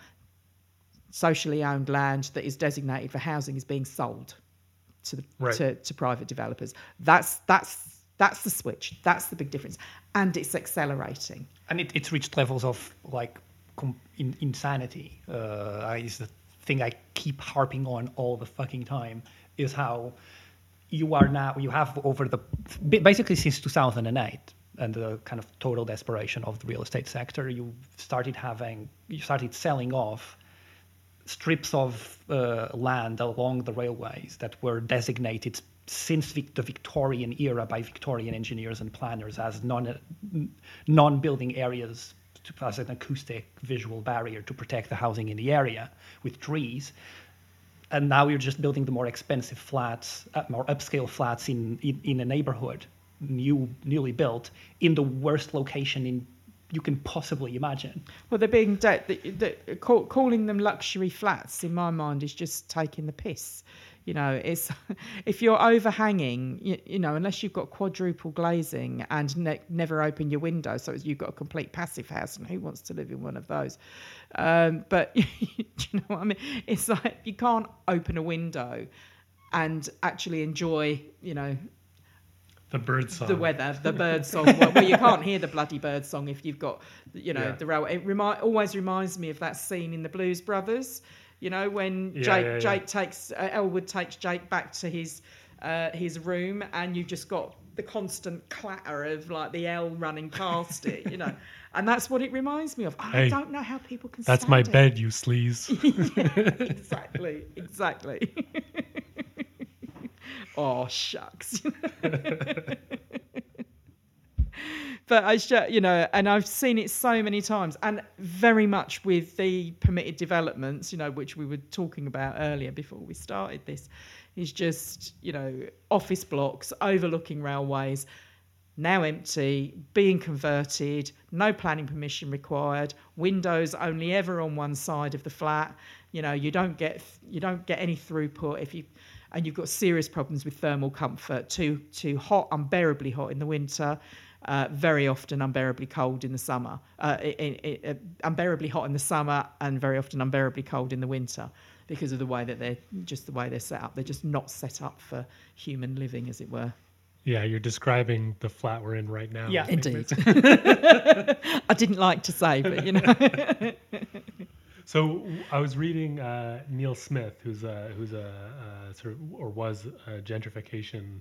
S3: socially owned land that is designated for housing is being sold to the
S1: Right.
S3: to, to private developers. That's that's that's the switch. That's the big difference, and it's accelerating.
S2: and it, it's reached levels of like com- in, insanity. Uh, is the thing I keep harping on all the fucking time is how you are now you have over the basically since 2008 and the kind of total desperation of the real estate sector you started having you started selling off strips of uh, land along the railways that were designated since the Victorian era by Victorian engineers and planners as non non-building areas to, as an acoustic visual barrier to protect the housing in the area with trees. And now you're just building the more expensive flats, uh, more upscale flats in, in, in a neighborhood, new newly built, in the worst location in you can possibly imagine.
S3: Well, they're being de- the, the, call, calling them luxury flats. In my mind, is just taking the piss. You know, it's if you're overhanging, you, you know, unless you've got quadruple glazing and ne- never open your window, so you've got a complete passive house, and who wants to live in one of those? Um, but you know what I mean? It's like you can't open a window and actually enjoy, you know,
S1: The bird song.
S3: the weather, the bird song. well, well, you can't hear the bloody bird song if you've got, you know,
S1: Yeah.
S3: the rail. It remi- always reminds me of that scene in the Blues Brothers. You know, when
S1: Yeah,
S3: Jake
S1: yeah, yeah.
S3: Jake takes uh, Elwood takes Jake back to his uh, his room, and you've just got the constant clatter of like the L running past it. You know, and that's what it reminds me of. I
S1: Hey,
S3: don't know how people can.
S1: That's my
S3: it.
S1: bed, you sleaze.
S3: exactly, exactly. oh shucks. But I, sh- you know, and I've seen it so many times, and very much with the permitted developments, you know, which we were talking about earlier before we started this, is just you know office blocks overlooking railways. Now empty, being converted, no planning permission required. Windows only ever on one side of the flat. You know, you don't get you don't get any throughput if you, and you've got serious problems with thermal comfort. Too too hot, unbearably hot in the winter. Uh, very often unbearably cold in the summer. Uh, i i i unbearably hot in the summer and very often unbearably cold in the winter because of the way that they're just the way they're set up. They're just not set up for human living, as it were.
S1: yeah, you're describing the flat we're in right now.
S2: Yeah.
S1: I
S3: Indeed. I didn't like to say, but you know.
S1: So I was reading uh, Neil Smith, who's a who's a, uh sort of or was a gentrification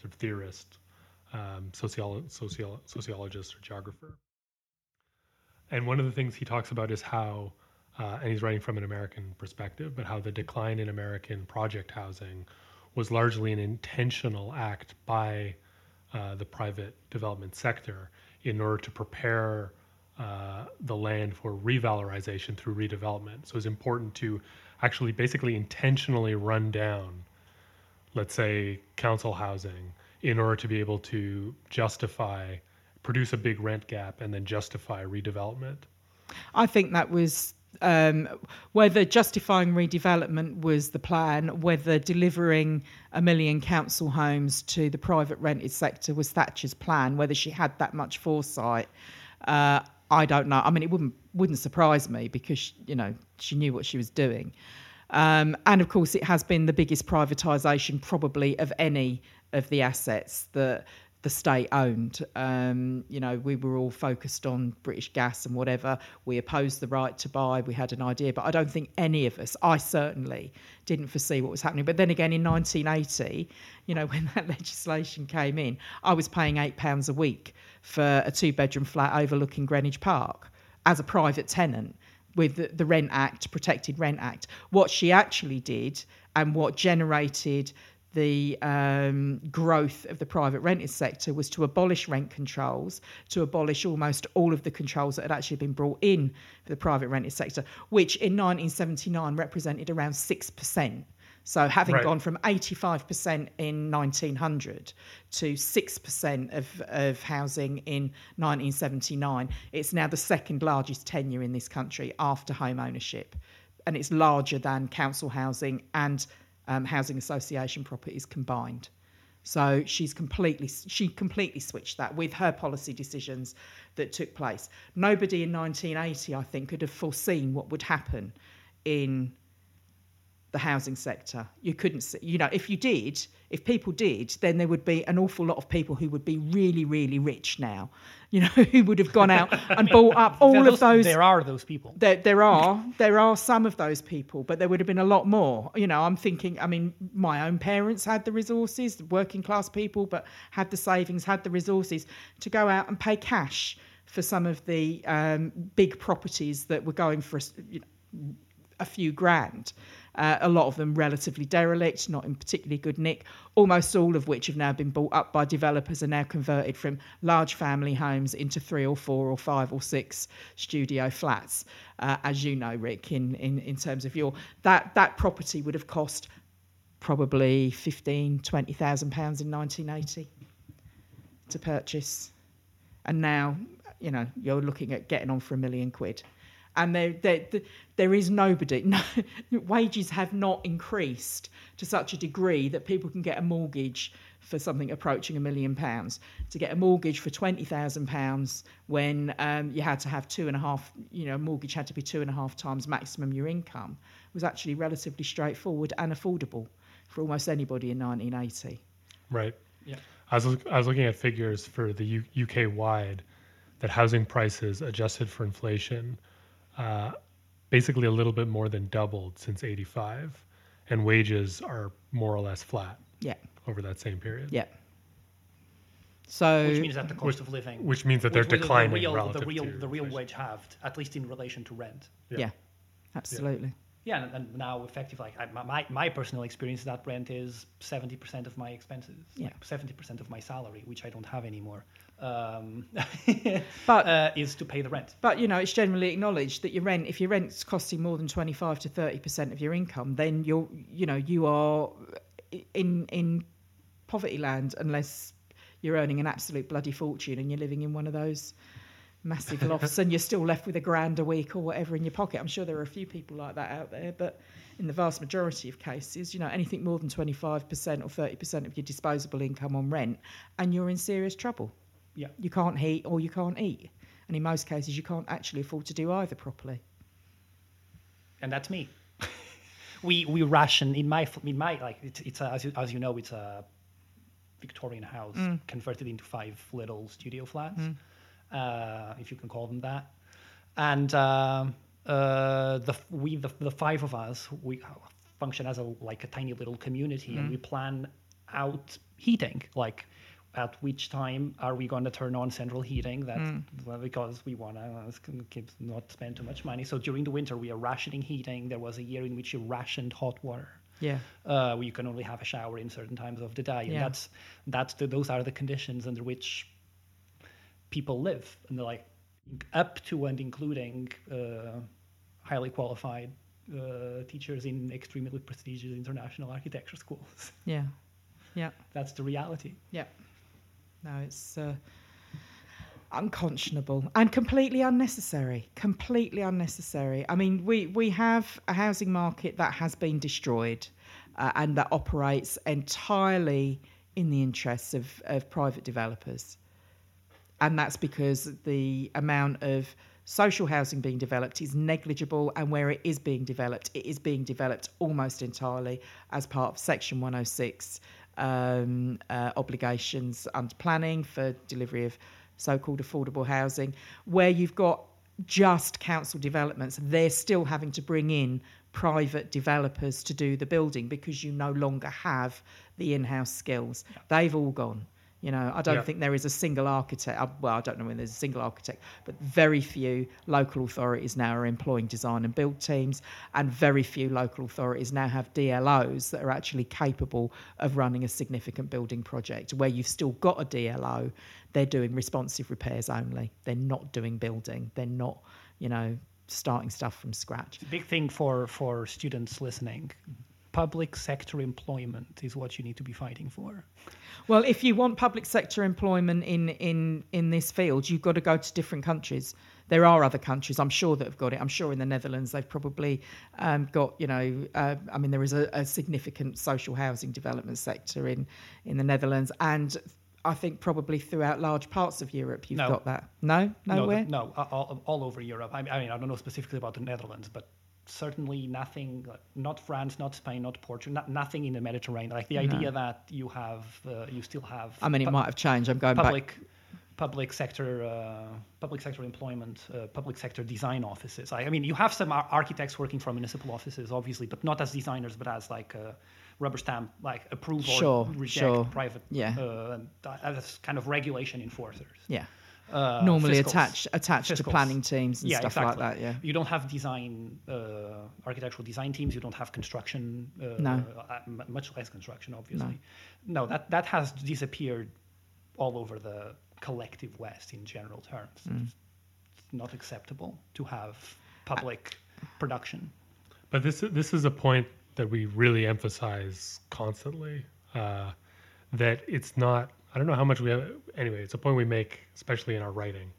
S1: sort of theorist, um, sociolo- sociolo- sociologist or geographer. And one of the things he talks about is how, uh, and he's writing from an American perspective, but how the decline in American project housing was largely an intentional act by uh, the private development sector in order to prepare uh, the land for revalorization through redevelopment. So it's important to actually basically intentionally run down, let's say, council housing in order to be able to justify, produce a big rent gap and then justify redevelopment.
S3: I think that was um, whether justifying redevelopment was the plan, whether delivering a million council homes to the private rented sector was Thatcher's plan, whether she had that much foresight. Uh, I don't know. I mean, it wouldn't wouldn't surprise me because you know she knew what she was doing. Um, and of course, it has been the biggest privatisation probably of any of the assets that the state owned. Um, you know, we were all focused on British gas and whatever. We opposed the right to buy. We had an idea, but I don't think any of us, I certainly didn't foresee what was happening. But then again, in 1980, you know, when that legislation came in, I was paying £8 a week for a two bedroom flat overlooking Greenwich Park as a private tenant with the, the Rent Act, Protected Rent Act. What she actually did and what generated the um, growth of the private rented sector was to abolish rent controls, to abolish almost all of the controls that had actually been brought in for the private rented sector, which in 1979 represented around 6%. So having
S1: Right.
S3: gone from 85% in 1900 to 6% of, of housing in 1979, it's now the second largest tenure in this country after home ownership. And it's larger than council housing and um, housing association properties combined. So she's completely she completely switched that with her policy decisions that took place. Nobody in 1980, I think, could have foreseen what would happen in the housing sector. You couldn't see, you know, if you did, if people did, then there would be an awful lot of people who would be really, really rich now, you know, who would have gone out and bought up all
S2: There-
S3: of those.
S2: There are those people.
S3: There, there are there are some of those people, but there would have been a lot more. You know, I'm thinking. I mean, my own parents had the resources, working class people, but had the savings, had the resources to go out and pay cash for some of the um, big properties that were going for a you know, a few grand. Uh, a lot of them relatively derelict, not in particularly good nick, almost all of which have now been bought up by developers and now converted from large family homes into three or four or five or six studio flats. Uh, as you know, Rick, in, in, in terms of your that that property would have cost probably fifteen, twenty thousand pounds in nineteen eighty to purchase. And now, you know, you're looking at getting on for a million quid and there, there, there is nobody. No, wages have not increased to such a degree that people can get a mortgage for something approaching a million pounds. To get a mortgage for twenty thousand pounds when um, you had to have two and a half, you know, mortgage had to be two and a half times maximum your income was actually relatively straightforward and affordable for almost anybody in 1980.
S1: Right.
S2: Yeah.
S1: I was look- I was looking at figures for the U- UK wide that housing prices adjusted for inflation uh, basically a little bit more than doubled since 85 and wages are more or less flat
S3: Yeah.
S1: over that same period
S3: Yeah. So
S2: which means that the cost of living,
S1: which means that they're
S2: which- which
S1: declining
S2: the real,
S1: relative
S2: the real,
S1: to
S2: the real wage halved, at least in relation to rent.
S3: yeah. Absolutely.
S2: Yeah, and, and now effectively, like, I, my my personal experience is that rent is seventy percent of my expenses,
S3: Yeah.
S2: seventy percent of my salary, which I don't have anymore. Um,
S3: But-
S2: uh, is to pay the rent.
S3: But you know, it's generally acknowledged that your rent, if your rent's costing more than twenty five to thirty percent of your income, then you're, you know, you are in in poverty land unless you're earning an absolute bloody fortune and you're living in one of those massive loss and you're still left with a grand a week or whatever in your pocket. I'm sure there are a few people like that out there, but in the vast majority of cases, you know, anything more than 25% or 30% of your disposable income on rent, and you're in serious trouble.
S2: Yeah.
S3: You can't heat or you can't eat. And in most cases, you can't actually afford to do either properly.
S2: and that's me. we we ration in my in my like it's, it's a, as you, as you know it's a Victorian house mm. converted into five little studio flats, mm. Uh, if you can call them that, and um uh, the we the, the five of us we function as a like a tiny little community and we plan out heating. Like at which time are we going to turn on central heating that well, because we want to keep not spend too much money. So during the winter we are rationing heating. There was a year in which you rationed hot water.
S3: Yeah.
S2: uh, where you can only have a shower in certain times of the day. And
S3: Yeah.
S2: that's that's the, those are the conditions under which people live and they're like up to and including uh, highly qualified uh, teachers in extremely prestigious international architecture schools
S3: Yeah. Yeah.
S2: that's the reality
S3: Yeah. No, it's uh, unconscionable and completely unnecessary. Completely unnecessary. I mean, we, we have a housing market that has been destroyed uh, and that operates entirely in the interests of, of private developers. And that's because the amount of social housing being developed is negligible, and where it is being developed, it is being developed almost entirely as part of Section 106 um, uh, obligations under planning for delivery of so called affordable housing, where you've got just council developments, they're still having to bring in private developers to do the building because you no longer have the in house skills. They've all gone. You know, I don't
S1: Yeah.
S3: think there is a single architect. uh, Well, I don't know when there's a single architect, but very few local authorities now are employing design and build teams, and very few local authorities now have DLOs that are actually capable of running a significant building project. Where you've still got a DLO, they're doing responsive repairs only. They're not doing building. They're not, you know, starting stuff from scratch.
S2: big thing for for students listening public sector employment is what you need to be fighting for
S3: Well, if you want public sector employment in, in, in this field, you've got to go to different countries. There are other countries, I'm sure, that have got it. I'm sure in the Netherlands they've probably um, got, you know, uh, I mean, there is a, a significant social housing development sector in, in the Netherlands. And I think probably throughout large parts of Europe you've
S2: No.
S3: got that. No?
S2: no
S3: Nowhere?
S2: the- no all, all over europe I mean i don't know specifically about the netherlands but certainly nothing, not france not spain not portugal not, nothing in the mediterranean like the idea that you have uh, you still have
S3: I mean, it
S2: pu-
S3: might have changed. I'm going back.
S2: public public sector uh, public sector employment uh, public sector design offices I, I mean you have some ar- architects working from municipal offices obviously but not as designers but as like a rubber stamp like approve or
S3: Sure,
S2: reject
S3: sure.
S2: private
S3: Yeah.
S2: uh, as kind of regulation enforcers
S3: Yeah.
S2: Uh,
S3: Normally
S2: fiscals.
S3: attached attached to planning teams and
S2: yeah,
S3: stuff
S2: exactly.
S3: like that. Yeah.
S2: You don't have design, uh, architectural design teams. You don't have construction. Uh,
S3: No.
S2: uh, much less construction, obviously. No. that that has disappeared all over the collective West in general terms.
S3: Mm.
S2: It's not acceptable to have public production.
S1: But this this is a point that we really emphasize constantly. Uh, that it's not. I don't know how much we have. Anyway, it's a point we make, especially in our writing,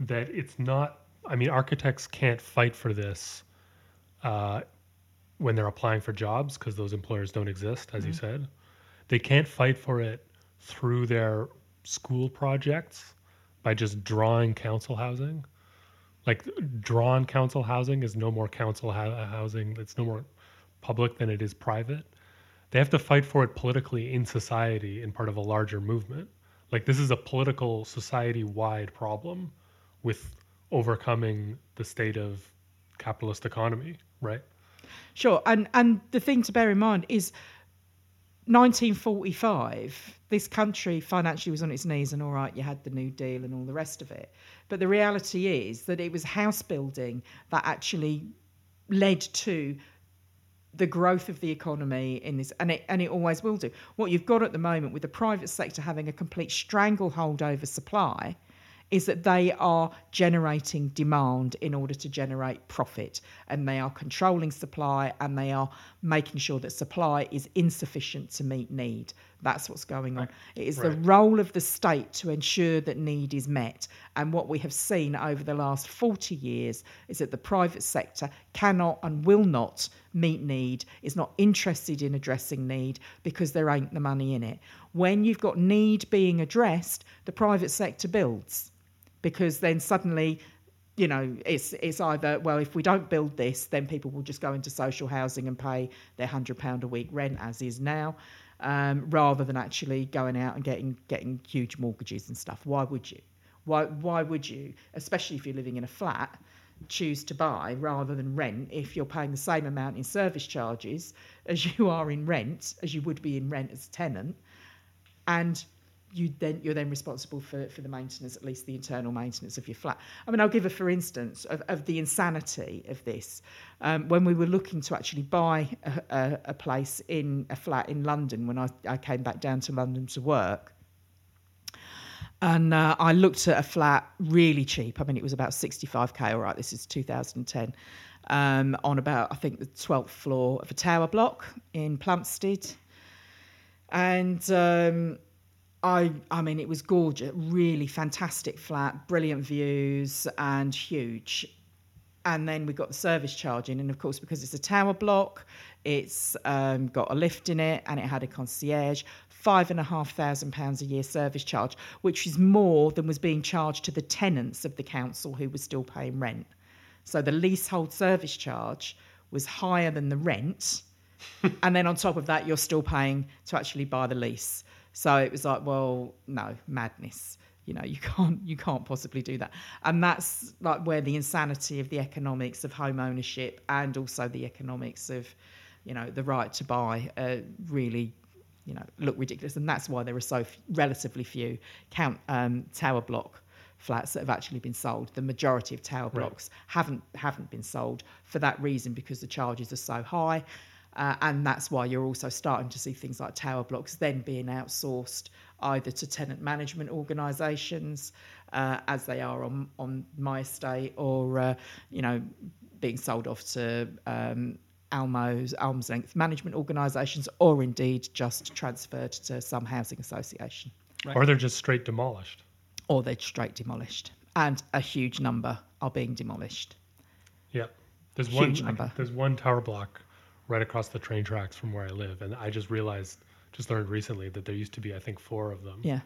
S1: that it's not. I mean, architects can't fight for this uh, when they're applying for jobs because those employers don't exist, as you said. They can't fight for it through their school projects by just drawing council housing like drawn council housing is no more council hou- housing it's no more public than it is private they have to fight for it politically in society in part of a larger movement. Like this is a political society wide problem with overcoming the state of capitalist economy, right?
S3: Sure, and and the thing to bear in mind is 1945, this country financially was on its knees, and all right, you had the New Deal and all the rest of it. But the reality is that it was house building that actually led to the growth of the economy in this, and it and it always will do. What you've got at the moment with the private sector having a complete stranglehold over supply is that they are generating demand in order to generate profit and they are controlling supply and they are making sure that supply is insufficient to meet need that's what's going on. It is the role of the state to ensure that need is met. And what we have seen over the last 40 years is that the private sector cannot and will not meet need is not interested in addressing need because there ain't the money in it. When you've got need being addressed the private sector builds because then suddenly you know it's it's either well if we don't build this then people will just go into social housing and pay their 100 pound a week rent as is now um, rather than actually going out and getting getting huge mortgages and stuff. Why would you? Why why would you especially if you're living in a flat choose to buy rather than rent if you're paying the same amount in service charges as you are in rent as you would be in rent as a tenant? And you then you're then responsible for, for the maintenance, at least the internal maintenance of your flat. I mean, I'll give a for instance of, of the insanity of this. Um, when we were looking to actually buy a, a, a place in a flat in London, when I, I came back down to London to work, and uh, I looked at a flat really cheap. I mean, it was about 65k. All right, this is 2010. Um, on about I think the 12th floor of a tower block in Plumstead, and um, I I mean it was gorgeous, really fantastic flat, brilliant views, and huge. And then we got the service charge in, and of course because it's a tower block, it's um, got a lift in it, and it had a concierge. Five and a half thousand pounds a year service charge, which is more than was being charged to the tenants of the council who were still paying rent. So the leasehold service charge was higher than the rent, and then on top of that, you're still paying to actually buy the lease. So it was like, well, no, madness. You know, you can't you can't possibly do that. And that's like where the insanity of the economics of home ownership and also the economics of, you know, the right to buy uh, really, you know, look ridiculous. And that's why there are so f- relatively few count um, tower block flats that have actually been sold. The majority of tower blocks haven't haven't been sold for that reason because the charges are so high. Uh, and that's why you're also starting to see things like tower blocks then being outsourced either to tenant management organisations, uh, as they are on, on my estate, or uh, you know being sold off to um, ALMOs arm's length management organisations, or indeed just transferred to some housing association,
S1: Or they're just straight demolished.
S3: or they're straight demolished, and a huge number are being demolished.
S1: Yeah. There's one
S3: number.
S1: there's one tower block right across the train tracks from where I live and I just realized just learned recently that there used to be I think 4 of them.
S3: Yeah.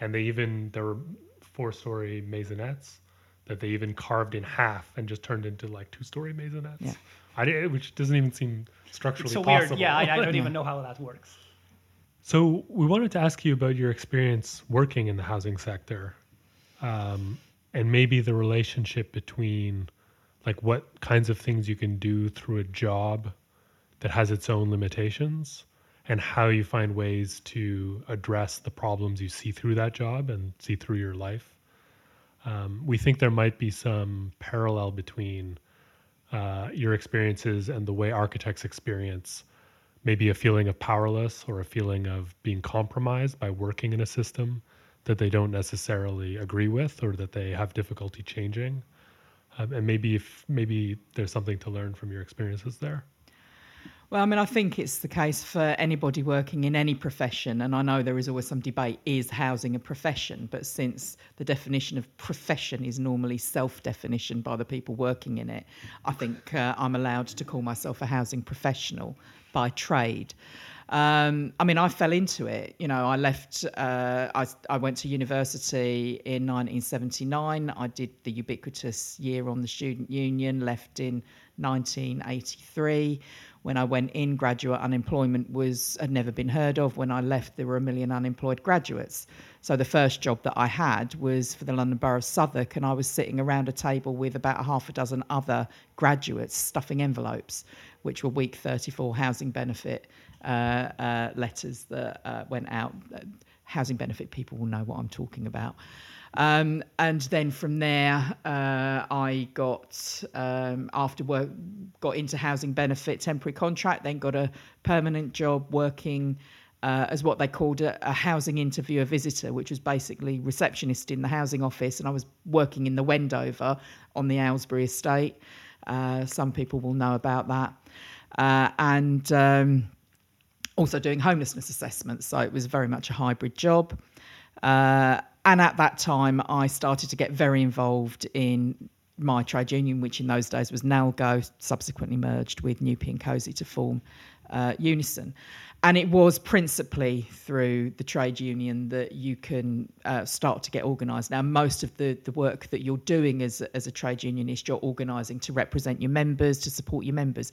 S1: And they even there were four-story maisonettes that they even carved in half and just turned into like two-story maisonettes.
S3: Yeah.
S1: I did, which doesn't even seem structurally
S2: It's so
S1: possible.
S2: weird. Yeah, I, I don't even know how that works.
S1: So we wanted to ask you about your experience working in the housing sector, um, and maybe the relationship between, like, what kinds of things you can do through a job that has its own limitations, and how you find ways to address the problems you see through that job and see through your life. Um, we think there might be some parallel between uh, your experiences and the way architects experience maybe a feeling of powerless or a feeling of being compromised by working in a system that they don't necessarily agree with or that they have difficulty changing. Um, and maybe if maybe there's something to learn from your experiences there.
S3: Well, I mean, I think it's the case for anybody working in any profession, and I know there is always some debate is housing a profession? But since the definition of profession is normally self definition by the people working in it, I think uh, I'm allowed to call myself a housing professional by trade. Um, I mean, I fell into it. You know, I left, uh, I, I went to university in 1979. I did the ubiquitous year on the student union, left in 1983 When I went in, graduate unemployment was had never been heard of. When I left, there were a million unemployed graduates. So the first job that I had was for the London Borough of Southwark, and I was sitting around a table with about a half a dozen other graduates stuffing envelopes, which were week 34 housing benefit uh, uh, letters that uh, went out. Housing benefit people will know what I'm talking about. Um, and then from there, uh, I got um, after work got into housing benefit temporary contract, then got a permanent job working. Uh, as what they called a, a, housing interviewer visitor, which was basically receptionist in the housing office, and I was working in the Wendover on the Aylesbury estate. Uh, some people will know about that, uh, and um, also doing homelessness assessments. So it was very much a hybrid job. And at that time, I started to get very involved in my trade union, which in those days was NALGO, subsequently merged with NUPE and COHSE to form uh, Unison. And it was principally through the trade union that you can uh, start to get organised. Now, most of the, the work that you're doing as, as a trade unionist, you're organising to represent your members, to support your members.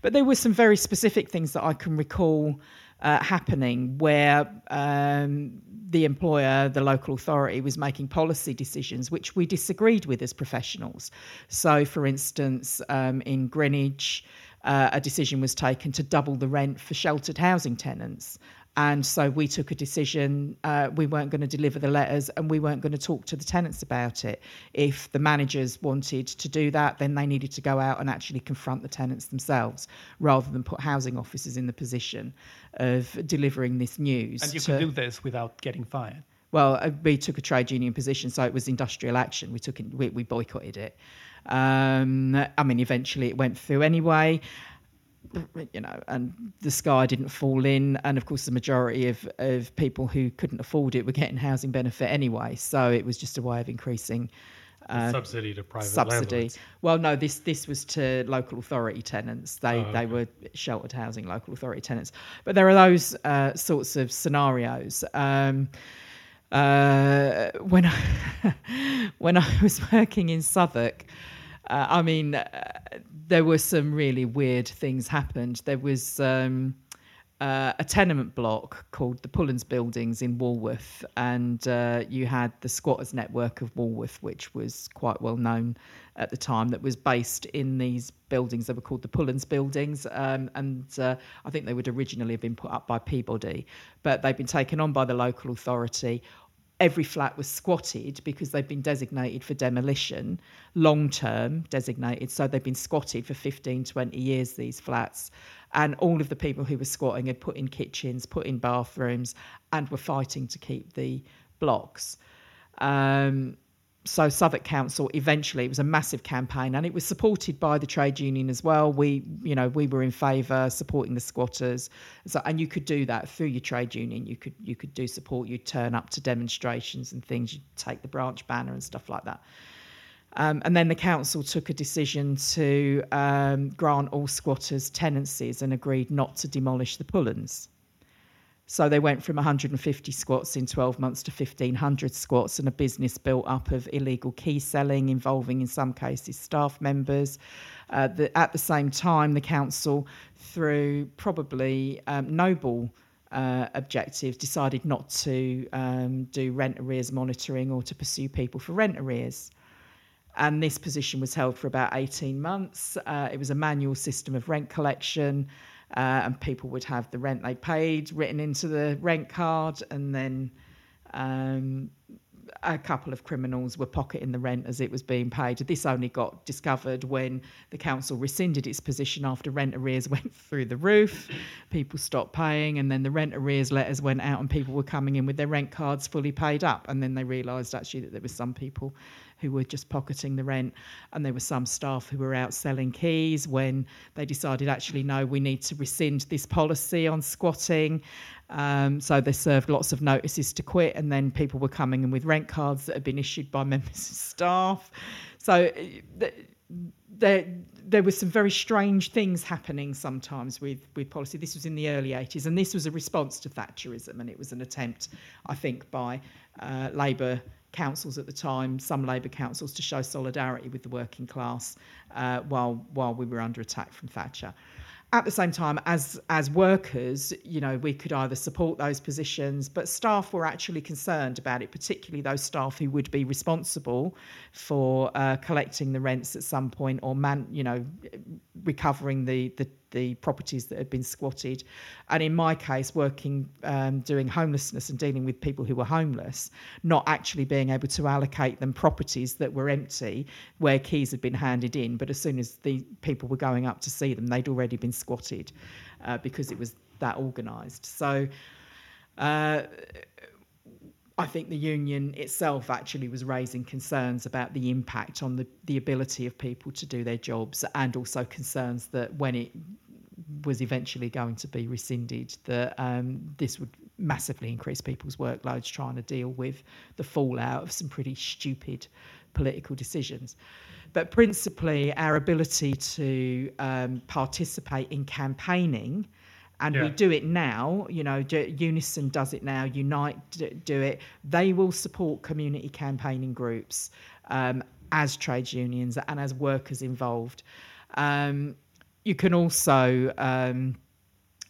S3: But there were some very specific things that I can recall uh, happening where um, the employer, the local authority, was making policy decisions which we disagreed with as professionals. So, for instance, um, in Greenwich, uh, a decision was taken to double the rent for sheltered housing tenants. And so we took a decision. Uh, we weren't going to deliver the letters and we weren't going to talk to the tenants about it. If the managers wanted to do that, then they needed to go out and actually confront the tenants themselves rather than put housing officers in the position of delivering this news.
S2: And you
S3: to,
S2: could do this without getting fired.
S3: Well, uh, we took a trade union position, so it was industrial action. We took it, we, we boycotted it. Um, I mean, eventually it went through anyway you know, and the sky didn't fall in. And of course, the majority of, of people who couldn't afford it were getting housing benefit anyway. So it was just a way of increasing
S1: uh, subsidy to private
S3: subsidy.
S1: Landlords.
S3: Well, no, this this was to local authority tenants. They
S1: Oh, okay.
S3: they were sheltered housing local authority tenants. But there are those uh, sorts of scenarios. Um, uh, when I, when I was working in Southwark, uh, I mean, uh, there were some really weird things happened. There was um, uh, a tenement block called the Pullens Buildings in Walworth, and uh, you had the Squatters Network of Walworth, which was quite well known at the time. That was based in these buildings that were called the Pullens Buildings, um, and uh, I think they would originally have been put up by Peabody, but they've been taken on by the local authority every flat was squatted because they've been designated for demolition, long term designated. So they've been squatted for 15, 20 years, these flats. And all of the people who were squatting had put in kitchens, put in bathrooms, and were fighting to keep the blocks. Um, so Southwark Council eventually it was a massive campaign and it was supported by the trade union as well. We you know we were in favour supporting the squatters. So and you could do that through your trade union. You could you could do support. You'd turn up to demonstrations and things. You'd take the branch banner and stuff like that. Um, and then the council took a decision to um, grant all squatters tenancies and agreed not to demolish the Pullens. So they went from 150 squats in 12 months to 1,500 squats, and a business built up of illegal key selling, involving in some cases staff members. Uh, the, at the same time, the council, through probably um, noble uh, objectives, decided not to um, do rent arrears monitoring or to pursue people for rent arrears. And this position was held for about 18 months. Uh, it was a manual system of rent collection uh, and people would have the rent they paid written into the rent card, and then um, a couple of criminals were pocketing the rent as it was being paid. This only got discovered when the council rescinded its position after rent arrears went through the roof. People stopped paying, and then the rent arrears letters went out, and people were coming in with their rent cards fully paid up. And then they realised actually that there were some people who were just pocketing the rent, and there were some staff who were out selling keys when they decided actually no, we need to rescind this policy on squatting. Um, so they served lots of notices to quit, and then people were coming in with rent cards that had been issued by members of staff. So uh, there, there were some very strange things happening sometimes with, with policy. This was in the early 80s, and this was a response to Thatcherism, and it was an attempt, I think, by uh, Labour councils at the time, some Labour councils, to show solidarity with the working class uh, while while we were under attack from Thatcher. at the same time, as as workers, you know, we could either support those positions, but staff were actually concerned about it, particularly those staff who would be responsible for uh, collecting the rents at some point or man, you know, recovering the the the properties that had been squatted. And in my case, working um, doing homelessness and dealing with people who were homeless, not actually being able to allocate them properties that were empty where keys had been handed in. But as soon as the people were going up to see them, they'd already been squatted uh, because it was that organised. So. Uh, I think the union itself actually was raising concerns about the impact on the, the ability of people to do their jobs and also concerns that when it was eventually going to be rescinded, that um, this would massively increase people's workloads trying to deal with the fallout of some pretty stupid political decisions. But principally, our ability to um, participate in campaigning and
S1: Yeah.
S3: we do it now. You know, do, Unison does it now. Unite do, do it. They will support community campaigning groups um, as trades unions and as workers involved. Um, you can also. Um,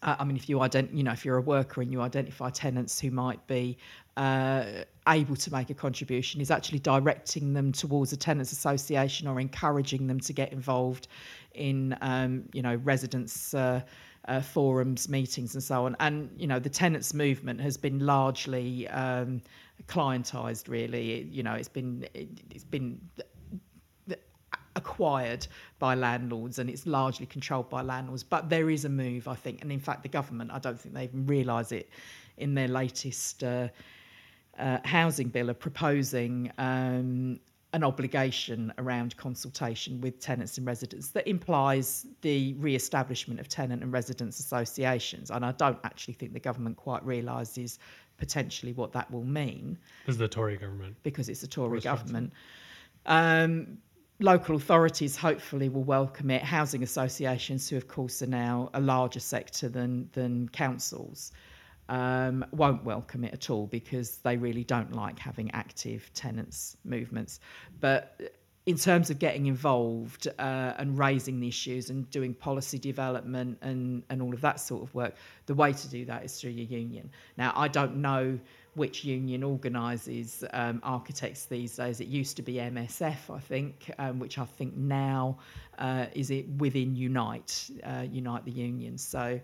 S3: I mean, if you ident- you know, if you're a worker and you identify tenants who might be uh, able to make a contribution, is actually directing them towards a tenants association or encouraging them to get involved in, um, you know, residents. Uh, uh, forums, meetings, and so on. And you know, the tenants movement has been largely um, clientized. Really, you know, it's been it, it's been acquired by landlords and it's largely controlled by landlords. But there is a move, I think, and in fact, the government, I don't think they even realise it in their latest uh, uh, housing bill, are proposing. Um, an obligation around consultation with tenants and residents that implies the re-establishment of tenant and residents associations and I don't actually think the government quite realises potentially what that will mean
S1: is the Tory government.
S3: because it's a Tory government. Um, local authorities hopefully will welcome it. Housing associations, who of course are now a larger sector than than councils, um, won't welcome it at all because they really don't like having active tenants movements. But in terms of getting involved uh, and raising the issues and doing policy development and, and all of that sort of work, the way to do that is through your union. Now, I don't know which union organises um, architects these days. It used to be MSF, I think, um, which I think now uh, is it within Unite, uh, Unite the Union. So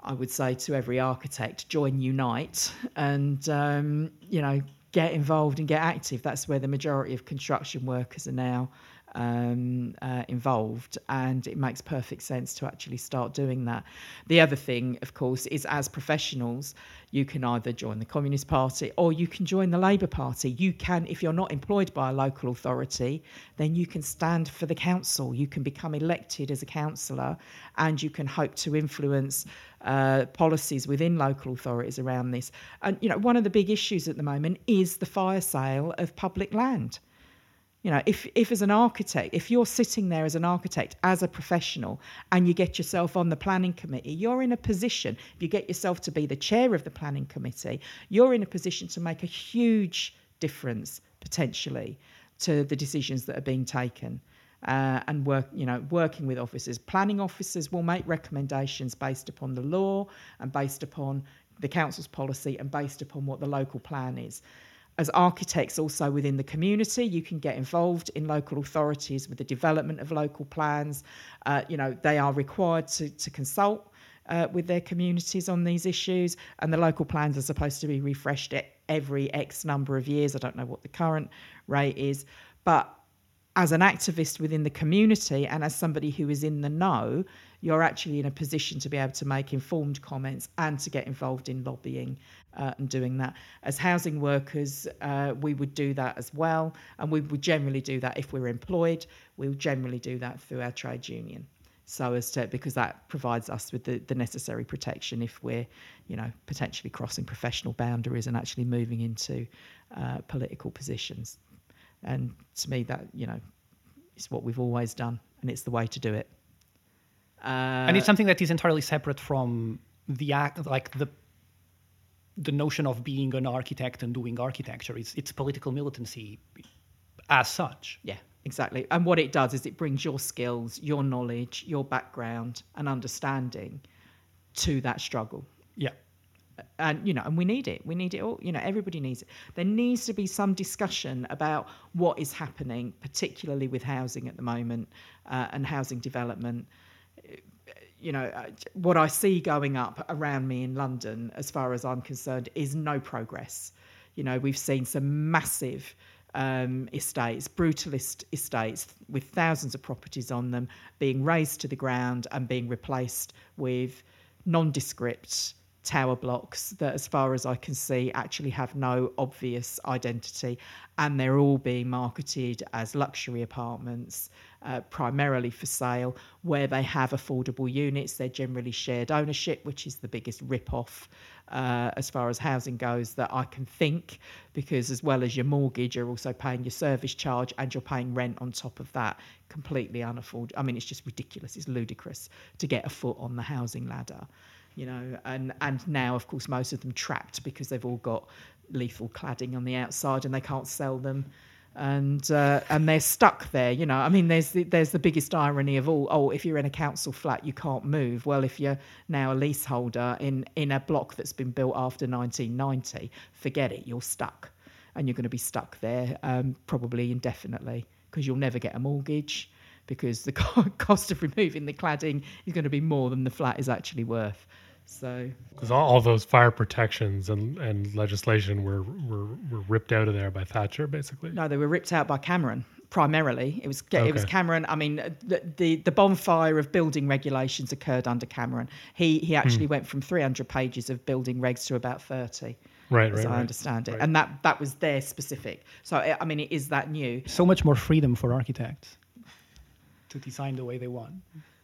S3: I would say to every architect, join Unite and, um, you know, get involved and get active. That's where the majority of construction workers are now um, uh, involved, and it makes perfect sense to actually start doing that. The other thing, of course, is as professionals, you can either join the Communist Party or you can join the Labour Party. You can, if you're not employed by a local authority, then you can stand for the council. You can become elected as a councillor, and you can hope to influence uh, policies within local authorities around this. And you know, one of the big issues at the moment is the fire sale of public land. You know, if, if as an architect, if you're sitting there as an architect, as a professional, and you get yourself on the planning committee, you're in a position, if you get yourself to be the chair of the planning committee, you're in a position to make a huge difference potentially to the decisions that are being taken. Uh, and work, you know, working with officers. Planning officers will make recommendations based upon the law and based upon the council's policy and based upon what the local plan is as architects also within the community you can get involved in local authorities with the development of local plans. Uh, you know they are required to, to consult uh, with their communities on these issues and the local plans are supposed to be refreshed every x number of years. I don't know what the current rate is. But as an activist within the community and as somebody who is in the know, you're actually in a position to be able to make informed comments and to get involved in lobbying uh, and doing that. As housing workers, uh, we would do that as well, and we would generally do that if we're employed. We would generally do that through our trade union. So as to because that provides us with the, the necessary protection if we're, you know, potentially crossing professional boundaries and actually moving into uh, political positions. And to me, that you know, is what we've always done, and it's the way to do it. Uh,
S2: and it's something that is entirely separate from the act, like the the notion of being an architect and doing architecture. It's it's political militancy as such.
S3: yeah, exactly. And what it does is it brings your skills, your knowledge, your background, and understanding to that struggle.
S2: Yeah.
S3: And you know, and we need it. We need it all. You know, everybody needs it. There needs to be some discussion about what is happening, particularly with housing at the moment uh, and housing development. You know, uh, what I see going up around me in London, as far as I'm concerned, is no progress. You know, we've seen some massive um, estates, brutalist estates with thousands of properties on them being razed to the ground and being replaced with nondescript tower blocks that, as far as I can see, actually have no obvious identity. And they're all being marketed as luxury apartments, uh, primarily for sale. Where they have affordable units, they're generally shared ownership, which is the biggest rip off. Uh, as far as housing goes, that I can think, because as well as your mortgage, you're also paying your service charge and you're paying rent on top of that. Completely unaffordable. I mean, it's just ridiculous. It's ludicrous to get a foot on the housing ladder you know, and and now of course most of them trapped because they've all got lethal cladding on the outside and they can't sell them, and uh, and they're stuck there. You know, I mean, there's the, there's the biggest irony of all. Oh, if you're in a council flat, you can't move. Well, if you're now a leaseholder in in a block that's been built after 1990, forget it. You're stuck, and you're going to be stuck there um, probably indefinitely because you'll never get a mortgage because the cost of removing the cladding is going to be more than the flat is actually worth. So
S1: because all, all, those fire protections and, and legislation were, were were ripped out of there by Thatcher, basically.
S3: No, they were ripped out by Cameron. Primarily, it was okay. it was Cameron. I mean, the, the, the bonfire of building regulations occurred under Cameron. He he actually hmm. went from 300 pages of building regs to about 30.
S1: Right,
S3: as
S1: right,
S3: I
S1: right.
S3: understand it,
S1: right.
S3: and that that was their specific. So I mean, it is that new.
S2: So much more freedom for architects to design the way they want.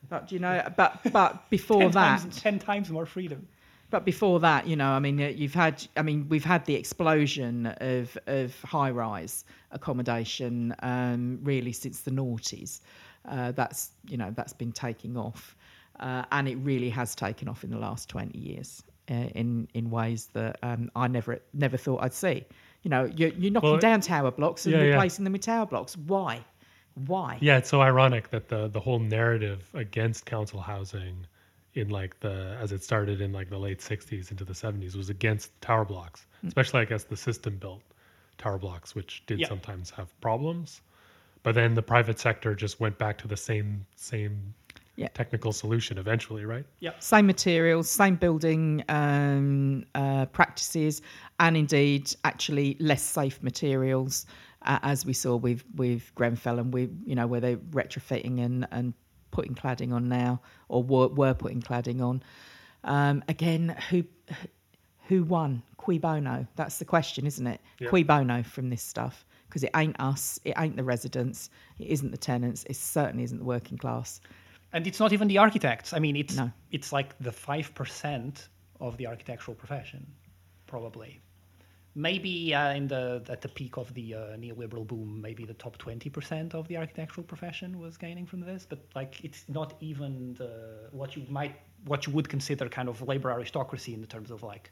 S3: But you know, but but before
S2: ten
S3: that,
S2: times, ten times more freedom.
S3: But before that, you know, I mean, you've had, I mean, we've had the explosion of of high rise accommodation um, really since the noughties. Uh, that's you know that's been taking off, uh, and it really has taken off in the last twenty years uh, in in ways that um, I never never thought I'd see. You know, you're, you're knocking
S1: well,
S3: down tower blocks and
S1: yeah,
S3: replacing
S1: yeah.
S3: them with tower blocks. Why? Why?
S1: Yeah, it's so ironic that the the whole narrative against council housing in like the as it started in like the late 60s into the 70s was against tower blocks, mm. especially I guess the system built tower blocks which did sometimes have problems. But then the private sector just went back to the same same
S3: yeah.
S1: technical solution eventually, right?
S3: Yeah. Same materials, same building um, uh, practices, and indeed actually less safe materials uh, as we saw with with Grenfell and we you know where they're retrofitting and and putting cladding on now or were, were putting cladding on. Um, again, who who won? Cui bono? That's the question, isn't it? Yeah. Cui bono from this stuff because it ain't us, it ain't the residents, it isn't the tenants, it certainly isn't the working class.
S2: And it's not even the architects. I mean, it's
S3: no.
S2: it's like the five percent of the architectural profession, probably maybe uh, in the at the peak of the uh, neoliberal boom, maybe the top twenty percent of the architectural profession was gaining from this. But like, it's not even the, what you might what you would consider kind of labor aristocracy in the terms of like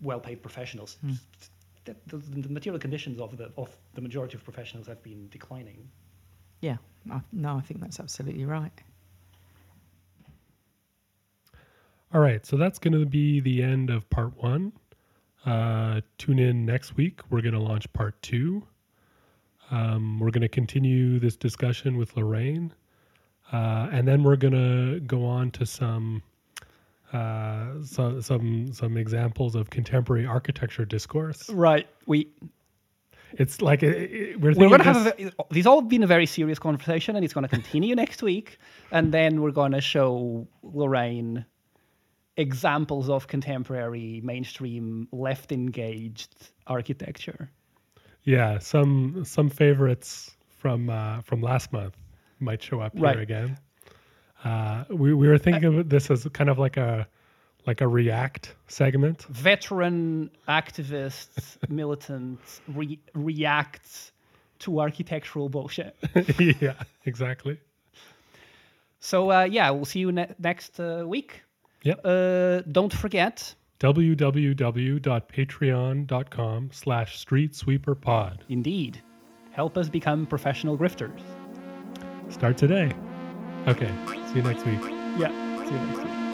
S2: well-paid professionals. Mm. The, the, the, material conditions of the of the majority of professionals have been declining.
S3: Yeah, no, I think that's absolutely right.
S1: All right, so that's going to be the end of part one. Uh, tune in next week. We're going to launch part two. Um, we're going to continue this discussion with Lorraine. Uh, and then we're going to go on to some uh, so, some some examples of contemporary architecture discourse.
S2: Right. We.
S1: It's like it, it, we're,
S2: we're going to have a, these all been a very serious conversation, and it's going to continue next week. And then we're going to show Lorraine examples of contemporary mainstream left engaged architecture.
S1: Yeah, some some favorites from uh, from last month might show up
S2: right.
S1: here again. Uh, we we were thinking I, of this as kind of like a like a react segment.
S2: Veteran activists, militants re- react to architectural bullshit.
S1: yeah, exactly.
S2: So uh, yeah, we'll see you ne- next uh, week.
S1: Yep.
S2: Uh, don't forget
S1: www.patreon.com slash street sweeper pod.
S2: Indeed. help us become professional grifters.
S1: Start today. Okay. See you next week.
S2: Yeah. See you next week.